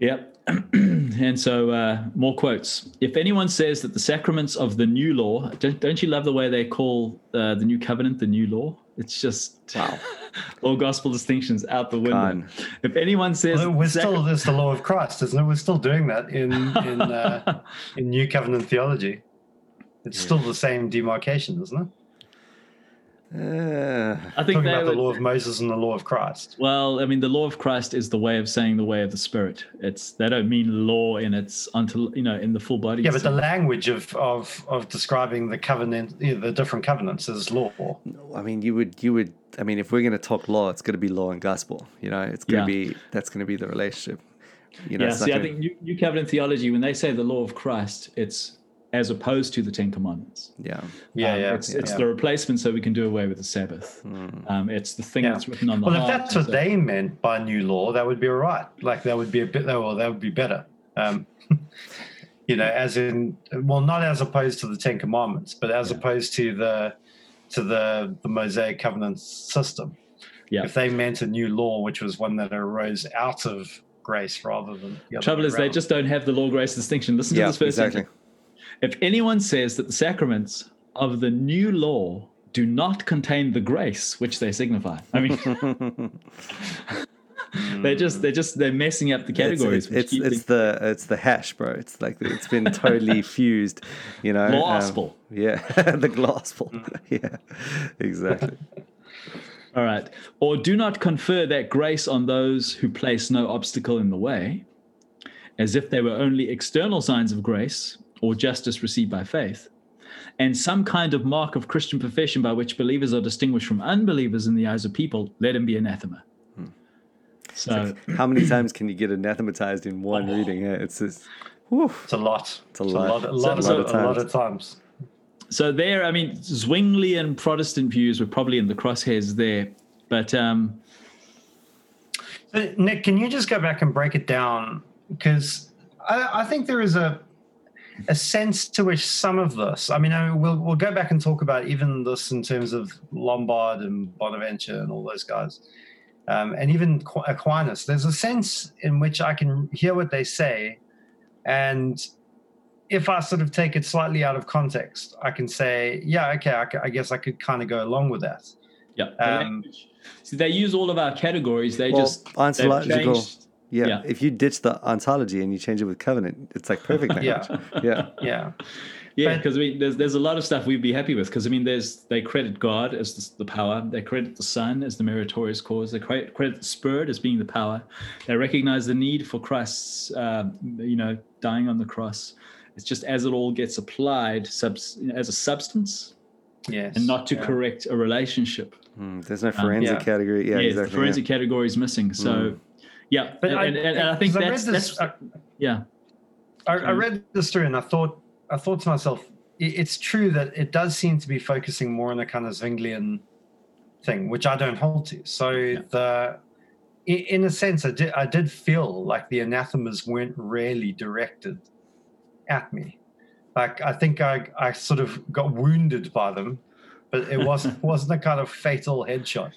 Speaker 3: Yep. and so uh, more quotes. If anyone says that the sacraments of the new law, don't, don't you love the way they call uh, the new covenant the new law? It's just
Speaker 2: Wow.
Speaker 3: all gospel distinctions out the window.
Speaker 2: Gone.
Speaker 3: If anyone says
Speaker 1: Well, we're
Speaker 3: sacri-
Speaker 1: still there's the law of Christ, isn't it? We're still doing that in in uh, in New Covenant theology. It's still the same demarcation, isn't it?
Speaker 2: Uh,
Speaker 3: I think
Speaker 1: Talking
Speaker 3: they
Speaker 1: about the law of Moses and the law of Christ.
Speaker 3: Well, I mean, the law of Christ is the way of saying the way of the Spirit. It's they don't mean law in its until you know in the full body.
Speaker 1: Yeah, but the language of of of describing the covenant, you know, the different covenants is law.
Speaker 2: I mean, you would, you would. I mean, if we're going to talk law, it's going to be law and gospel. You know, it's going to be that's going to be the relationship. You know,
Speaker 3: yeah. See, I think New, New Covenant theology, when they say the law of Christ, it's as opposed to the Ten Commandments.
Speaker 2: yeah,
Speaker 1: Yeah,
Speaker 3: Um,
Speaker 1: yeah.
Speaker 3: It's, it's
Speaker 1: yeah.
Speaker 3: the replacement, so we can do away with the Sabbath. Um, it's the thing
Speaker 1: Yeah.
Speaker 3: that's written on the
Speaker 1: Well, if that's what
Speaker 3: so-
Speaker 1: they meant by new law, that would be all right. Like that would be a bit. Well, that would be better. Um, you know, as in, well, not as opposed to the Ten Commandments, but as opposed to the to the the Mosaic covenant system.
Speaker 3: Yeah.
Speaker 1: If they meant a new law, which was one that arose out of grace rather than the other
Speaker 3: Trouble
Speaker 1: way
Speaker 3: is, they just don't have the law grace distinction. Listen
Speaker 2: yeah,
Speaker 3: to this first
Speaker 2: exactly.
Speaker 3: If anyone says that the sacraments of the new law do not contain the grace which they signify, I mean, they're just they're just they're messing up the categories.
Speaker 2: it's
Speaker 3: which
Speaker 2: it's, it's the it's the hash, bro. It's like it's been totally fused. You know, um,
Speaker 3: Gospel.
Speaker 2: yeah, the gospel. yeah, exactly.
Speaker 3: All right. Or do not confer that grace on those who place no obstacle in the way, as if they were only external signs of grace or justice received by faith, and some kind of mark of Christian profession by which believers are distinguished from unbelievers in the eyes of people, let him be anathema. So,
Speaker 2: How many times can you get anathematized in one reading? Yeah, it's just, whew.
Speaker 1: It's a lot. It's
Speaker 2: a lot.
Speaker 1: A lot,
Speaker 3: So-
Speaker 1: a lot,
Speaker 3: so-
Speaker 1: a lot of times.
Speaker 3: so there, I mean, Zwinglian Protestant views were probably in the crosshairs there, but um,
Speaker 1: Nick, can you just go back and break it down? Because I, I think there is a a sense to which some of this. I mean, I mean, we'll we'll go back and talk about even this in terms of Lombard and Bonaventure and all those guys, um, and even Aquinas. There's a sense in which I can hear what they say, and if I sort of take it slightly out of context, I can say, yeah, okay, I guess I could kind of go along with that.
Speaker 3: yeah. the
Speaker 1: Um,
Speaker 3: language- See, they use all of our categories. They
Speaker 2: well,
Speaker 3: just they've
Speaker 2: ontological.
Speaker 3: changed-
Speaker 2: Yeah,
Speaker 3: yeah.
Speaker 2: if you ditch the ontology and you change it with covenant, it's like perfect language.
Speaker 1: Yeah.
Speaker 2: yeah.
Speaker 1: Yeah.
Speaker 3: Yeah, because I mean, there's there's a lot of stuff we'd be happy with. Because I mean, there's they credit God as the, the power, they credit the Son as the meritorious cause, they credit, credit the Spirit as being the power. They recognize the need for Christ's, um, you know, dying on the cross. It's just as it all gets applied subs, as a substance
Speaker 1: Yes.
Speaker 3: and not to
Speaker 1: yeah.
Speaker 3: correct a relationship.
Speaker 2: Mm, there's no forensic
Speaker 1: yeah.
Speaker 2: category. Yeah,
Speaker 3: Yeah,
Speaker 2: exactly.
Speaker 3: the forensic category is missing. So, yeah,
Speaker 1: But
Speaker 3: and,
Speaker 1: I-
Speaker 3: and, and I think
Speaker 1: 'cause I read
Speaker 3: that's
Speaker 1: this-
Speaker 3: that's uh, yeah.
Speaker 1: I, I read this through and I thought I thought to myself, i- it's true that it does seem to be focusing more on a kind of Zwinglian thing, which I don't hold to. So the in a sense, I did I did feel like the anathemas weren't really directed at me. Like I think I I sort of got wounded by them, but it wasn't wasn't a kind of fatal headshot.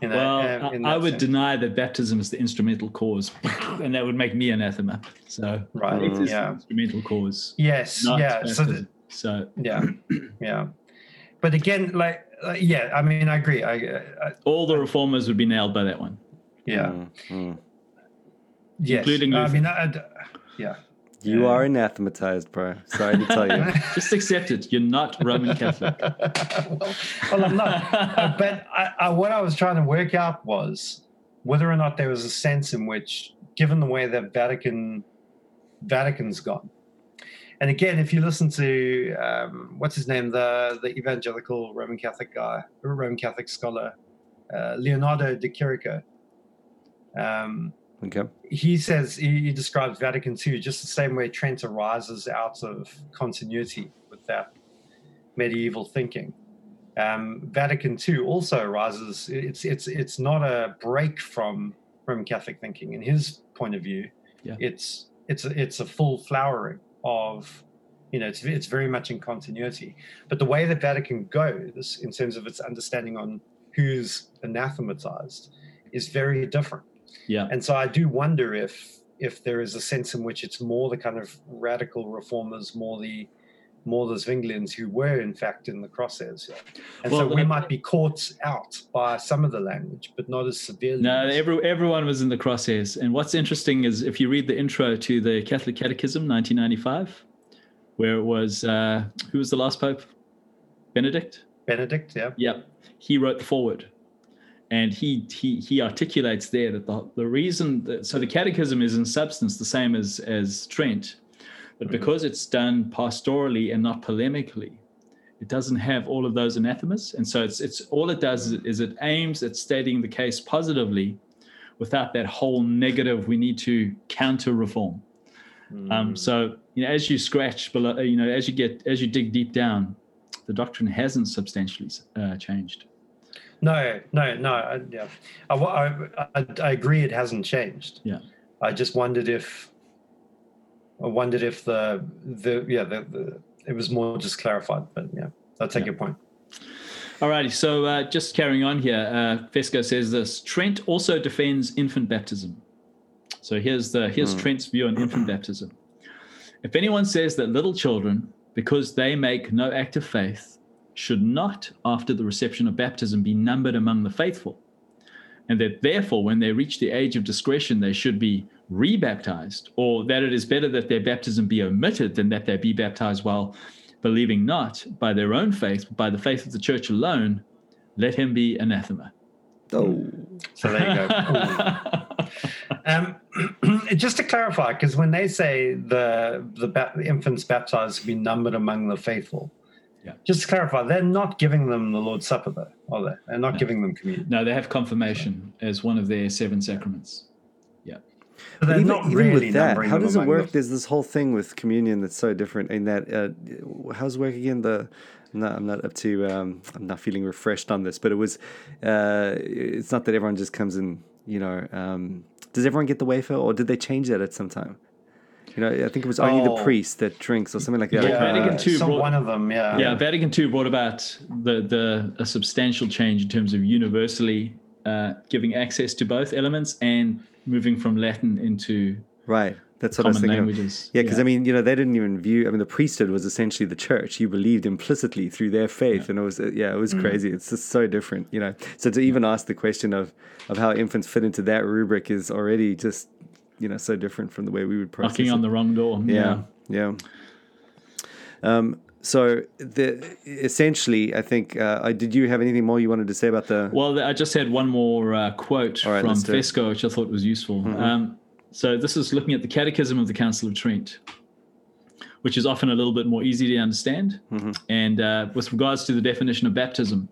Speaker 1: You know,
Speaker 3: Well,
Speaker 1: um, in
Speaker 3: I, I would
Speaker 1: sense.
Speaker 3: deny that baptism is the instrumental cause, and that would make me anathema. So
Speaker 1: Right,
Speaker 3: it is
Speaker 1: yeah.
Speaker 3: the instrumental cause.
Speaker 1: Yes,
Speaker 3: not
Speaker 1: yeah. So.
Speaker 3: baptism.
Speaker 1: th-
Speaker 3: so
Speaker 1: yeah yeah but again like uh, yeah i mean i agree i, I
Speaker 3: all the reformers would be nailed by that one.
Speaker 1: yeah
Speaker 2: Mm, mm.
Speaker 1: yes
Speaker 3: Including
Speaker 1: i mean I, I- yeah
Speaker 2: You
Speaker 1: Yeah.
Speaker 2: are anathematized, bro. Sorry to tell you.
Speaker 3: Just accept it. You're not Roman Catholic.
Speaker 1: well, well i'm not but I, I, what i was trying to work out was whether or not there was a sense in which given the way that vatican vatican's gone and again if you listen to um, what's his name the the evangelical roman catholic guy roman catholic scholar uh, leonardo de Chirico, um,
Speaker 2: Okay.
Speaker 1: he says he, describes Vatican II just the same way Trent arises out of continuity with that medieval thinking. Um, Vatican II also arises. It's it's it's not a break from Roman Catholic thinking. In his point of view,
Speaker 3: Yeah.
Speaker 1: it's it's a, it's a full flowering of you know it's it's very much in continuity. But the way that Vatican goes in terms of its understanding on who's anathematized is very different
Speaker 3: Yeah.
Speaker 1: and so I do wonder if if there is a sense in which it's more the kind of radical reformers, more the more the Zwinglians who were in fact in the crosshairs. Yeah. And
Speaker 3: Well,
Speaker 1: so we might be caught out by some of the language, but not as severely.
Speaker 3: No, every, everyone was in the crosshairs. And what's interesting is if you read the intro to the Catholic Catechism, 1995, where it was, uh, who was the last pope? Benedict?
Speaker 1: Benedict, yeah.
Speaker 3: Yep. He wrote the forward. And he, he, he articulates there that the, the reason that, so the catechism is in substance the same as, as Trent, but because it's done pastorally and not polemically, it doesn't have all of those anathemas. And so it's, it's all it does is, is it aims at stating the case positively without that whole negative, we need to counter reform. Um, so, you know, as you scratch below, you know, as you get, as you dig deep down, the doctrine hasn't substantially uh, changed.
Speaker 1: No, no, no. I, yeah, I, I, I, I agree. It hasn't changed.
Speaker 3: Yeah.
Speaker 1: I just wondered if, I wondered if the the yeah the, the it was more just clarified. But yeah, I take
Speaker 3: Yeah.
Speaker 1: your point.
Speaker 3: Alrighty, so uh, just carrying on here, uh, Fesko says this: Trent also defends infant baptism. So here's the here's
Speaker 2: Hmm.
Speaker 3: Trent's view on infant baptism. If anyone says that little children, because they make no act of faith, should not, after the reception of baptism, be numbered among the faithful, and that therefore, when they reach the age of discretion, they should be rebaptized, or that it is better that their baptism be omitted than that they be baptized while believing not by their own faith, but by the faith of the church alone, let him be anathema.
Speaker 2: Oh,
Speaker 1: So there you go. Um, just to clarify, because when they say the the, ba- the infants baptized be numbered among the faithful,
Speaker 3: Yeah.
Speaker 1: just to clarify, they're not giving them the Lord's Supper, though, are they? They're not
Speaker 3: No.
Speaker 1: giving them communion.
Speaker 3: no, they have confirmation as one of their seven sacraments.
Speaker 1: Yeah. they're
Speaker 2: even,
Speaker 1: not
Speaker 2: even
Speaker 1: really
Speaker 2: with that, how does it work?
Speaker 1: the-
Speaker 2: There's this whole thing with communion that's so different. In that, uh, how's it work again? The I'm not, I'm not up to. Um, I'm not feeling refreshed on this, but it was. Uh, it's not that everyone just comes in. You know, um, does everyone get the wafer, or did they change that at some time? You know, I think it was only
Speaker 1: Oh.
Speaker 2: the priest that drinks, or something like that.
Speaker 3: Yeah,
Speaker 2: I can't
Speaker 3: Vatican
Speaker 2: remember.
Speaker 3: II
Speaker 1: some
Speaker 3: brought-
Speaker 1: one of them, yeah.
Speaker 3: Yeah, Vatican II brought about the the a substantial change in terms of universally uh, giving access to both elements and moving from Latin into
Speaker 2: Right. That's what I was
Speaker 3: common
Speaker 2: thinking. of.
Speaker 3: languages.
Speaker 2: Yeah, because I mean, you know, they didn't even view. I mean, the priesthood was essentially the church. You believed implicitly through their faith, and it was, uh, yeah, it was crazy. It's just so different, you know. So to even ask the question of of how infants fit into that rubric is already just, you know, so different from the way we would process
Speaker 3: knocking
Speaker 2: it.
Speaker 3: on the wrong door.
Speaker 2: yeah, yeah. Um. So the essentially, I think. Uh, I, did you have anything more you wanted to say about the?
Speaker 3: Well, I just had one more uh, quote
Speaker 2: right,
Speaker 3: from
Speaker 2: it. Mm-hmm.
Speaker 3: Fesko, which I thought was useful. Um, so this is looking at the Catechism of the Council of Trent, which is often a little bit more easy to understand.
Speaker 2: Mm-hmm.
Speaker 3: And uh, with regards to the definition of baptism,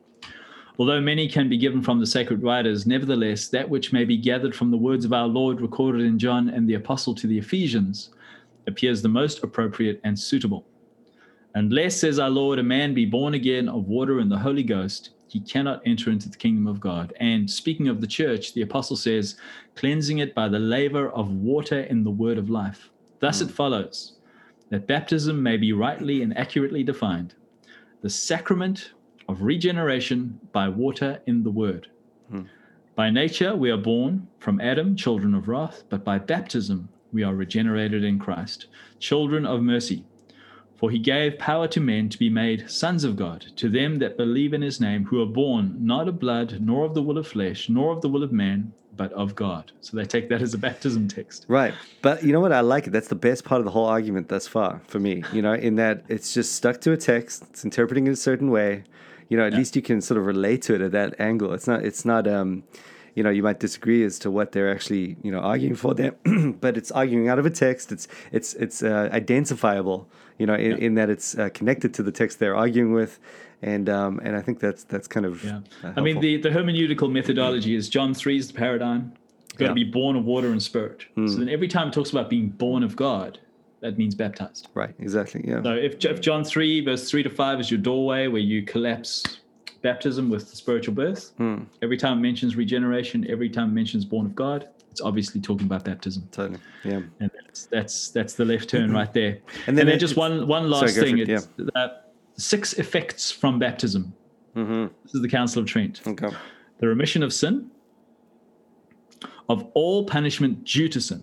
Speaker 3: although many can be given from the sacred writers, nevertheless, that which may be gathered from the words of our Lord recorded in John and the Apostle to the Ephesians appears the most appropriate and suitable. Unless, says our Lord, a man be born again of water and the Holy Ghost, he cannot enter into the kingdom of God. And speaking of the church, the apostle says, cleansing it by the laver of water in the word of life. Thus it mm. follows that baptism may be rightly and accurately defined the sacrament of regeneration by water in the word. Hmm. By nature, we are born from Adam, children of wrath, but by baptism, we are regenerated in Christ, children of mercy. For he gave power to men to be made sons of God, to them that believe in his name, who are born not of blood, nor of the will of flesh, nor of the will of man, but of God. So they take that as a baptism text.
Speaker 2: Right. But you know what? I like it. That's the best part of the whole argument thus far for me, you know, in that it's just stuck to a text, it's interpreting it a certain way. You know, at least you can sort of relate to it at that angle. It's not, it's not, um, you know, you might disagree as to what they're actually, you know, arguing for there, but it's arguing out of a text. It's, it's, it's uh, identifiable, you know, in, in that it's uh, connected to the text they're arguing with. And, um, and I think that's, that's kind of,
Speaker 3: Yeah.
Speaker 2: uh,
Speaker 3: I mean, the, the hermeneutical methodology is John 3 is the paradigm. You've got
Speaker 2: Yeah.
Speaker 3: to be born of water and spirit.
Speaker 2: Hmm.
Speaker 3: So then every time it talks about being born of God, that means baptized.
Speaker 2: right. Exactly. Yeah.
Speaker 3: So if, if John 3, verse 3 to 5 is your doorway where you collapse baptism with the spiritual birth,
Speaker 2: Hmm.
Speaker 3: every time it mentions regeneration, every time it mentions born of God, it's obviously talking about baptism.
Speaker 2: Totally. Yeah.
Speaker 3: And that's that's, that's the left turn right there.
Speaker 2: And
Speaker 3: And
Speaker 2: then
Speaker 3: then,
Speaker 2: it-
Speaker 3: just one one last
Speaker 2: for
Speaker 3: thing.
Speaker 2: it,
Speaker 3: It's uh, six effects from baptism.
Speaker 2: Mm-hmm.
Speaker 3: This is the Council of Trent.
Speaker 2: Okay.
Speaker 3: The remission of sin, of all punishment due to sin,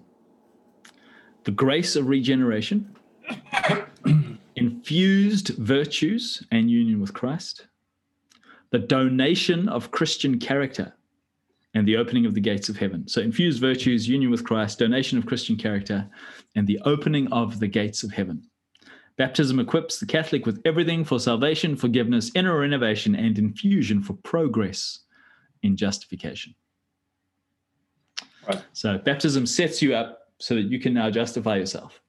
Speaker 3: the grace of regeneration, infused virtues and union with Christ, the donation of Christian character, and the opening of the gates of heaven. So, infused virtues, union with Christ, donation of Christian character, and the opening of the gates of heaven. Baptism equips the Catholic with everything for salvation, forgiveness, inner renovation, and infusion for progress in justification.
Speaker 1: Right.
Speaker 3: So, baptism sets you up so that you can now justify yourself.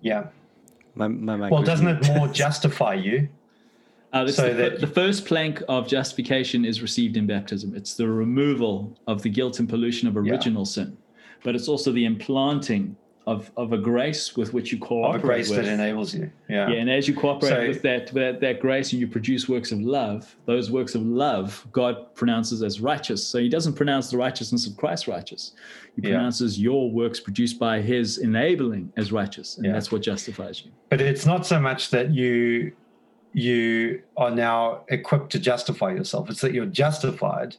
Speaker 1: Yeah.
Speaker 2: My, my mic
Speaker 1: Well, doesn't it more justify you?
Speaker 3: Uh, it's
Speaker 1: So
Speaker 3: the,
Speaker 1: that-
Speaker 3: the first plank of justification is received in baptism. It's the removal of the guilt and pollution of
Speaker 1: Yeah.
Speaker 3: original sin, but it's also the implanting of, of a grace with which you
Speaker 1: Of
Speaker 3: cooperate
Speaker 1: a grace
Speaker 3: with.
Speaker 1: that enables you. Yeah.
Speaker 3: yeah, and as you cooperate
Speaker 1: So-
Speaker 3: with that, that that grace and you produce works of love, those works of love God pronounces as righteous. So He doesn't pronounce the righteousness of Christ righteous. He
Speaker 1: Yeah.
Speaker 3: pronounces your works produced by His enabling as righteous, and
Speaker 1: Yeah.
Speaker 3: that's what justifies you.
Speaker 1: But it's not so much that you you are now equipped to justify yourself. It's that you're justified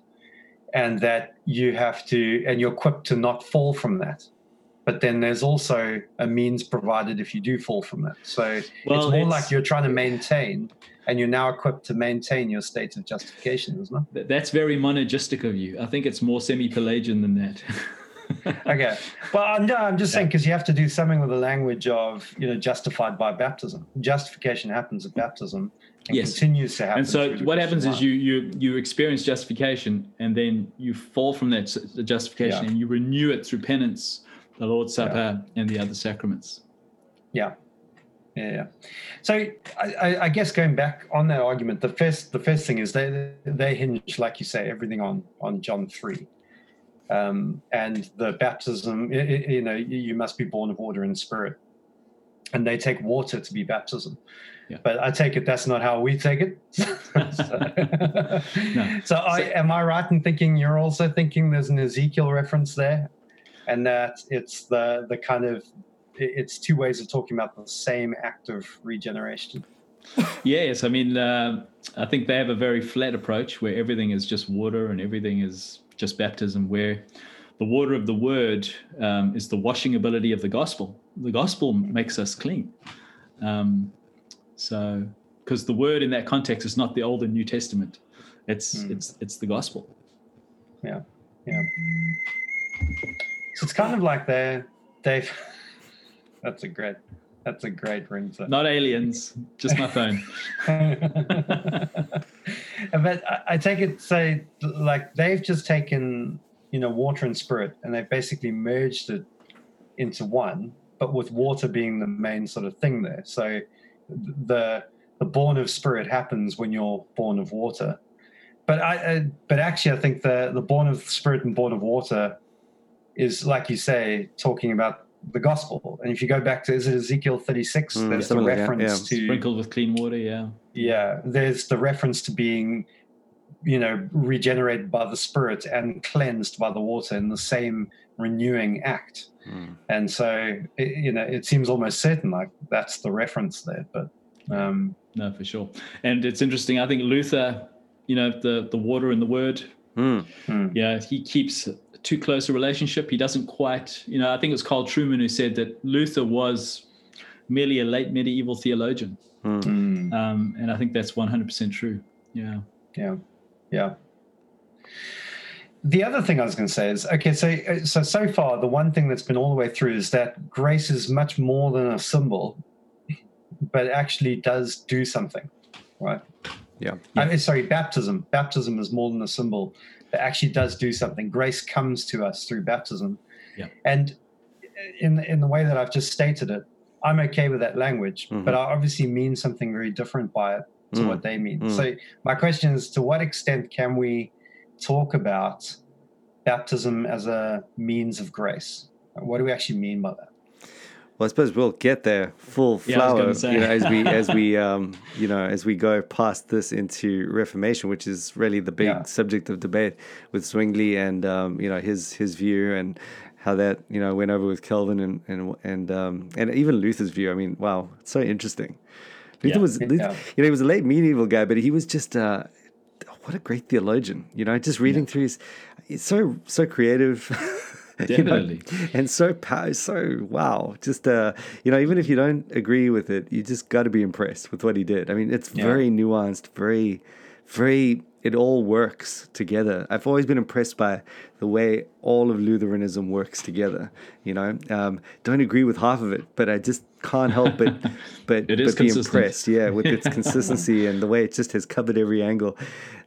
Speaker 1: and that you have to and you're equipped to not fall from that. But then there's also a means provided if you do fall from it. So
Speaker 3: Well,
Speaker 1: it's more
Speaker 3: it's-
Speaker 1: like you're trying to maintain and you're now equipped to maintain your state of justification, isn't it?
Speaker 3: That's very monergistic of you. I think it's more semi-Pelagian than that.
Speaker 1: Okay. Well, I'm, no, I'm just saying because you have to do something with the language of, you know, justified by baptism. Justification happens at baptism and
Speaker 3: Yes.
Speaker 1: continues to happen.
Speaker 3: and so what happens
Speaker 1: life.
Speaker 3: is you you you experience justification and then you fall from that justification
Speaker 1: Yeah.
Speaker 3: and you renew it through penance the lord's supper and the other sacraments
Speaker 1: Yeah. Yeah. yeah. So I, I, guess going back on that argument, the first the first thing is they they hinge, like you say, everything on on John three, um, and the baptism. You know, you must be born of water and spirit, and they take water to be baptism.
Speaker 3: Yeah.
Speaker 1: But I take it that's not how we take it. so, so I am I right in thinking you're also thinking there's an Ezekiel reference there, and that it's the the kind of it's two ways of talking about the same act of regeneration.
Speaker 3: yes i mean uh, i think they have a very flat approach where everything is just water and everything is just baptism where the water of the word um, is the washing ability of the gospel the gospel makes us clean um, so because the word in that context is not the old and new testament it's
Speaker 1: Hmm.
Speaker 3: it's it's the gospel
Speaker 1: Yeah, yeah. So it's kind of like they they've. That's a great. That's a great ring. ringtone.
Speaker 3: not aliens just my phone
Speaker 1: but I, I take it say like they've just taken you know water and spirit and they've basically merged it into one but with water being the main sort of thing there so the the born of spirit happens when you're born of water but i, I but actually i think the the born of spirit and born of water is like you say talking about the gospel. And if you go back to is it ezekiel 36
Speaker 2: Mm,
Speaker 1: there's the
Speaker 2: something like that,
Speaker 1: reference to
Speaker 3: sprinkled with clean water yeah.
Speaker 1: Yeah there's the reference to being you know regenerated by the spirit and cleansed by the water in the same renewing act.
Speaker 2: Mm.
Speaker 1: and so it, you know it seems almost certain like that's the reference there but um
Speaker 3: no for sure. And it's interesting i think luther you know the the water and the word.
Speaker 2: Mm.
Speaker 3: yeah he keeps too close a relationship he doesn't quite you know i think it was carl trueman who said that luther was merely a late medieval theologian
Speaker 2: Mm.
Speaker 3: um, and i think that's 100% true yeah
Speaker 1: yeah yeah the other thing i was going to say is okay so so so far the one thing that's been all the way through is that grace is much more than a symbol but actually does do something right
Speaker 2: Yeah.
Speaker 1: I mean, sorry, baptism. Baptism is more than a symbol. It actually does do something. Grace comes to us through baptism.
Speaker 3: Yeah.
Speaker 1: And in in the way that I've just stated it, I'm okay with that language,
Speaker 2: Mhm.
Speaker 1: but I obviously mean something very different by it to
Speaker 2: Mm.
Speaker 1: what they mean.
Speaker 2: Mm.
Speaker 1: So my question is, to what extent can we talk about baptism as a means of grace? What do we actually mean by that?
Speaker 2: Well, I suppose we'll get there full
Speaker 3: Yeah,
Speaker 2: flower, you know, as we as we um, you know as we go past this into Reformation, which is really the big
Speaker 1: Yeah.
Speaker 2: subject of debate with Zwingli and um, you know his his view and how that you know went over with Calvin and and and um, and even Luther's view. I mean, wow, it's so interesting. Luther
Speaker 3: Yeah.
Speaker 2: was Luther,
Speaker 1: Yeah.
Speaker 2: you know he was a late medieval guy, but he was just uh, what a great theologian. You know, just reading through his, it's so so creative.
Speaker 3: Definitely.
Speaker 2: You know? And so so wow. Just uh, you know, even if you don't agree with it, you just got to be impressed with what he did. I mean, it's
Speaker 3: Yeah.
Speaker 2: very nuanced, very, very. It all works together. I've always been impressed by the way all of Lutheranism works together. You know, um, don't agree with half of it, but I just can't help but but,
Speaker 3: It is
Speaker 2: but be
Speaker 3: consistent.
Speaker 2: impressed. Yeah, with its consistency and the way it just has covered every angle,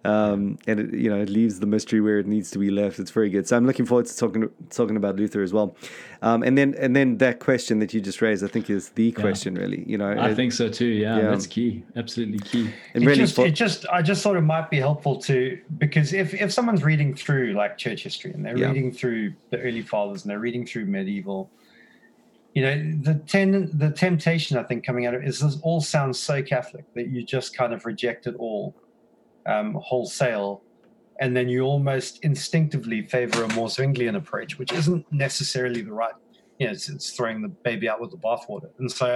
Speaker 2: um, and it, you know it leaves the mystery where it needs to be left. It's very good. So I'm looking forward to talking talking about Luther as well, um, and then and then that question that you just raised, I think is the question really. You know,
Speaker 3: I
Speaker 2: it-
Speaker 3: think so too. Yeah,
Speaker 2: Yeah.
Speaker 3: that's key. Absolutely key.
Speaker 2: and
Speaker 1: it
Speaker 2: really
Speaker 1: just,
Speaker 2: for-
Speaker 1: it just, I just thought it might be helpful to because if if someone's reading through like church history and they're
Speaker 2: Yeah.
Speaker 1: reading through the early fathers and they're reading through medieval, you know, the ten the temptation I think coming out of it is this all sounds so Catholic that you just kind of reject it all um, wholesale, and then you almost instinctively favor a more Zwinglian approach, which isn't necessarily the right. You know, it's, it's throwing the baby out with the bathwater, and so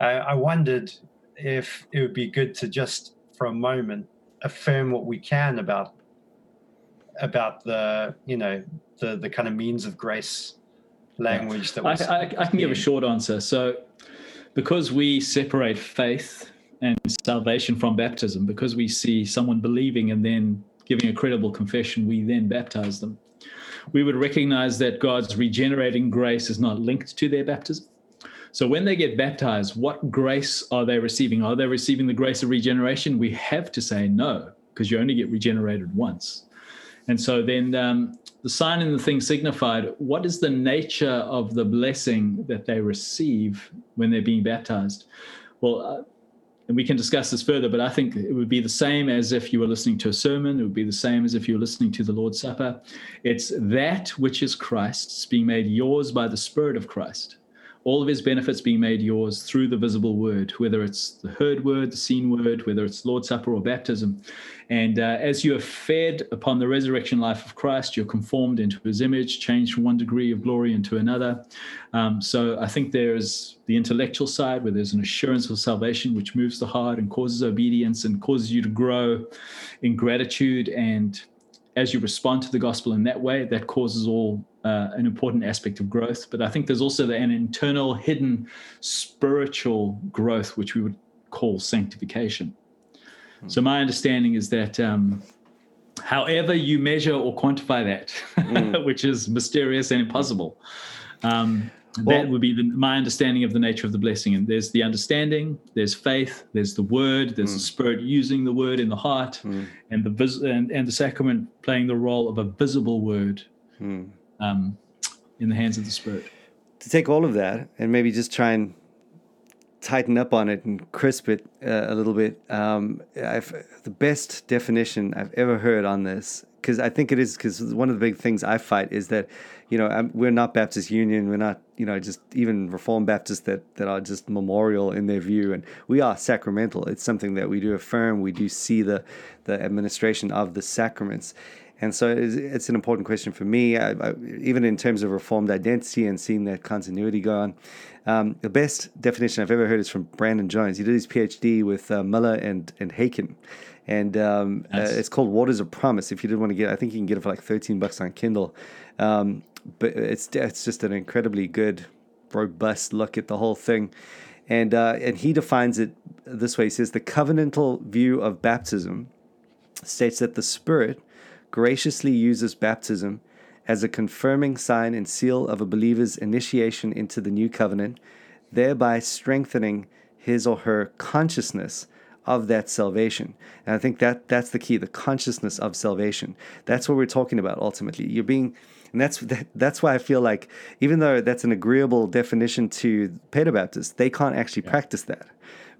Speaker 1: I, I, I wondered if it would be good to just for a moment affirm what we can about about the you know the the kind of means of grace language that
Speaker 3: I, I, I can give a short answer. So, because we separate faith and salvation from baptism, because we see someone believing and then giving a credible confession, we then baptize them. We would recognize that God's regenerating grace is not linked to their baptism. So, when they get baptized, what grace are they receiving? Are they receiving the grace of regeneration? We have to say no, because you only get regenerated once. And so then um, the sign and the thing signified what is the nature of the blessing that they receive when they're being baptized? Well, uh, and we can discuss this further, but I think it would be the same as if you were listening to a sermon. It would be the same as if you were listening to the Lord's Supper. It's that which is Christ's being made yours by the Spirit of Christ. All of his benefits being made yours through the visible word, whether it's the heard word, the seen word, whether it's Lord's Supper or baptism. And uh, as you are fed upon the resurrection life of Christ, you're conformed into his image, changed from one degree of glory into another. Um, so I think there's the intellectual side where there's an assurance of salvation, which moves the heart and causes obedience and causes you to grow in gratitude. And as you respond to the gospel in that way, that causes all uh, an important aspect of growth. But I think there's also an internal, hidden spiritual growth, which we would call sanctification. So my understanding is that um, however you measure or quantify that, which is mysterious and impossible, um,
Speaker 2: Well-
Speaker 3: that would be the, my understanding of the nature of the blessing. And there's the understanding, there's faith, there's the word, there's the spirit using the word in the heart, and the vis- and, and the sacrament playing the role of a visible word um, in the hands of the spirit.
Speaker 2: to take all of that and maybe just try and tighten up on it and crisp it uh, a little bit. Um, I've, the best definition I've ever heard on this, because I think it is, because one of the big things I fight is that, you know, I'm, we're not Baptist Union, we're not, you know, just even Reformed Baptists that, that are just memorial in their view, and we are sacramental. It's something that we do affirm. We do see the the administration of the sacraments. And so it's, it's an important question for me, I, I, even in terms of reformed identity and seeing that continuity go on. Um, the best definition I've ever heard is from Brandon Jones. He did his PhD with uh, Miller and and Haken, and um, uh, it's called Waters of Promise. If you did want to get, I think you can get it for like thirteen bucks on Kindle. Um, but it's it's just an incredibly good, robust look at the whole thing. And uh, and he defines it this way. He says the covenantal view of baptism states that the Spirit graciously uses baptism as a confirming sign and seal of a believer's initiation into the new covenant, thereby strengthening his or her consciousness of that salvation. And I think that that's the key, the consciousness of salvation. That's what we're talking about ultimately. You're being and that's that, that's why I feel like even though that's an agreeable definition to Baptists, they can't actually practice that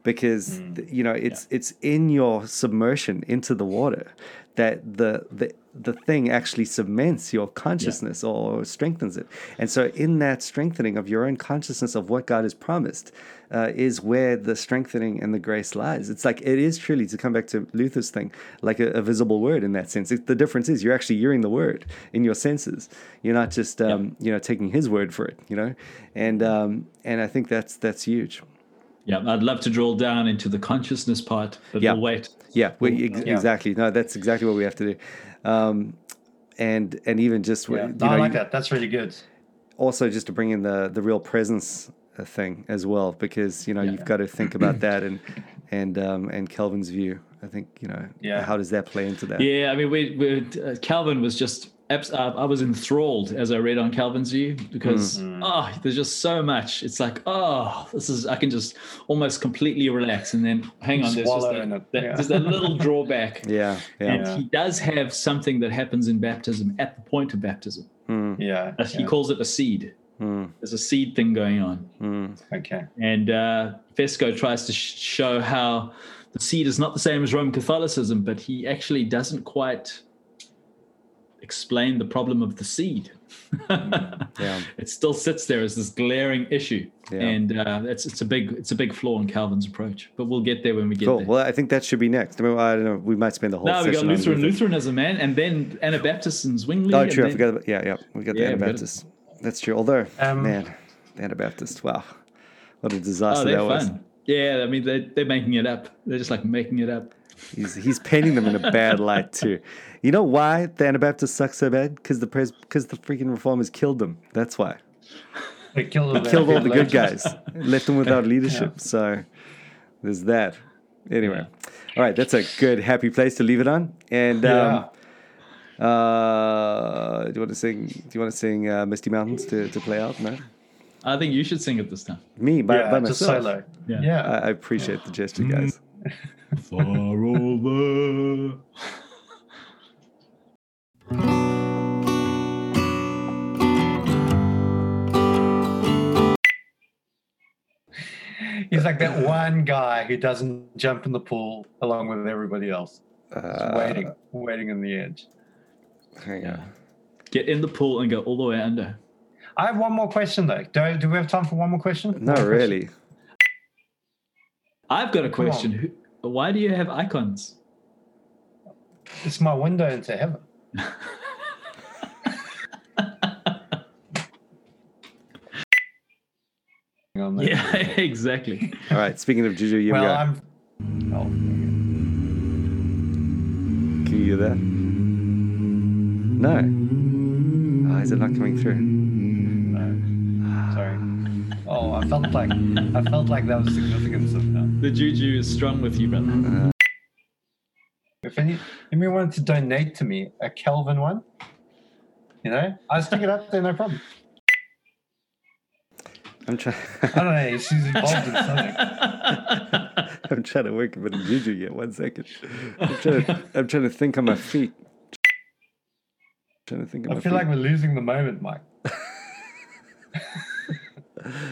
Speaker 2: because th- you know it's it's in your submersion into the water that the the the thing actually cements your consciousness or strengthens it. And so in that strengthening of your own consciousness of what god has promised uh, is where the strengthening and the grace lies. It's like it is truly to come back to luther's thing like a, a visible word in that sense. It, the difference is you're actually hearing the word in your senses. You're not just um, you know taking his word for it you know? And um, and i think that's that's huge
Speaker 3: Yeah, I'd love to drill down into the consciousness part, but
Speaker 2: Yeah.
Speaker 3: we'll wait.
Speaker 2: Yeah, we, ex-
Speaker 1: Yeah.
Speaker 2: exactly. No, that's exactly what we have to do. Um, and and even just
Speaker 1: Yeah.
Speaker 2: you
Speaker 1: No,
Speaker 2: know
Speaker 1: I like
Speaker 2: you-
Speaker 1: that. That's really good.
Speaker 2: also just to bring in the the real presence uh, thing as well because you know
Speaker 1: Yeah.
Speaker 2: you've got to think about that and and um, and Calvin's view. I think you know
Speaker 1: Yeah.
Speaker 2: how does that play into that?
Speaker 3: Yeah, I mean, we, we uh, Calvin was just. Abs- Uh, I was enthralled as I read on Calvin's view because oh, there's just so much. It's like oh, this is I can just almost completely relax and then hang on. There's just
Speaker 1: Swallow
Speaker 3: that, that-
Speaker 1: yeah.
Speaker 3: there's that little drawback.
Speaker 2: Yeah, yeah.
Speaker 3: And he does have something that happens in baptism at the point of baptism.
Speaker 2: Mm,
Speaker 1: Yeah.
Speaker 3: Uh, He
Speaker 1: yeah.
Speaker 3: calls it a seed.
Speaker 2: mm,
Speaker 3: There's a seed thing going on.
Speaker 2: mm.
Speaker 1: Okay.
Speaker 3: And uh, Fesko tries to sh- show how the seed is not the same as Roman Catholicism, but he actually doesn't quite explain the problem of the seed.
Speaker 2: Yeah.
Speaker 3: It still sits there as this glaring issue,
Speaker 2: Yeah.
Speaker 3: and uh, it's it's a big it's a big flaw in Calvin's approach. But we'll get there when we get
Speaker 2: Cool.
Speaker 3: there.
Speaker 2: Well, I think that should be next. I mean, I don't know. We might spend the whole
Speaker 3: now we got
Speaker 2: session on
Speaker 3: Lutheran,
Speaker 2: Luther.
Speaker 3: Lutheranism, man, and then Anabaptists and Zwingli.
Speaker 2: Oh,
Speaker 3: and
Speaker 2: true. I forgot about yeah, yeah. We got the
Speaker 3: Yeah, we got.
Speaker 2: Anabaptists. That's true. Although,
Speaker 1: Um,
Speaker 2: man, the Anabaptists. Wow, what a
Speaker 3: Oh,
Speaker 2: disaster
Speaker 3: they're
Speaker 2: that was.
Speaker 3: fun. Yeah, I mean they they're making it up. They're just like making it up.
Speaker 2: He's he's painting them in a bad light too. You know why the Anabaptists suck so bad? Because the pres because the freaking reformers killed them. That's why.
Speaker 1: They killed, all
Speaker 2: Killed all the good guys, left them without leadership. So there's that. Anyway, all right, that's a good happy place to leave it on. And um, uh, do you want to sing? Do you want to sing uh, Misty Mountains to, to play out? No,
Speaker 3: I think you should sing it this time.
Speaker 2: me by,
Speaker 1: Yeah,
Speaker 2: by
Speaker 1: just
Speaker 2: myself.
Speaker 1: solo.
Speaker 3: Yeah.
Speaker 1: Yeah.
Speaker 2: I, I appreciate the gesture, guys.
Speaker 3: Far over.
Speaker 1: He's like that one guy who doesn't jump in the pool along with everybody else. Just
Speaker 2: Uh,
Speaker 1: waiting, waiting on the edge.
Speaker 2: Hang on.
Speaker 3: Get in the pool and go all the way under.
Speaker 1: I have one more question though. Do, do we have time for one more question?
Speaker 2: No,
Speaker 1: One
Speaker 2: really.
Speaker 3: I've got a
Speaker 1: Come on.
Speaker 3: question. Who, why do you have icons?
Speaker 1: It's my window into heaven. On.
Speaker 3: Yeah, exactly.
Speaker 2: All right. Speaking of Juju, here
Speaker 1: Well,
Speaker 2: go.
Speaker 1: I'm. Oh,
Speaker 2: Can you hear that? No. Oh, is it not coming through?
Speaker 1: I felt like I felt like that was significant somehow.
Speaker 3: The juju is strong with you, brother.
Speaker 1: Uh, if any, anyone wanted to donate to me a Calvin one, you know, I'll stick it up there, no problem.
Speaker 2: I'm trying.
Speaker 1: I don't know. She's involved in something.
Speaker 2: I'm trying to work a bit of Juju yet. One second. I'm trying to, I'm trying to think on my feet. trying to think on
Speaker 1: I
Speaker 2: my
Speaker 1: feel
Speaker 2: feet.
Speaker 1: like we're losing the moment, Mike.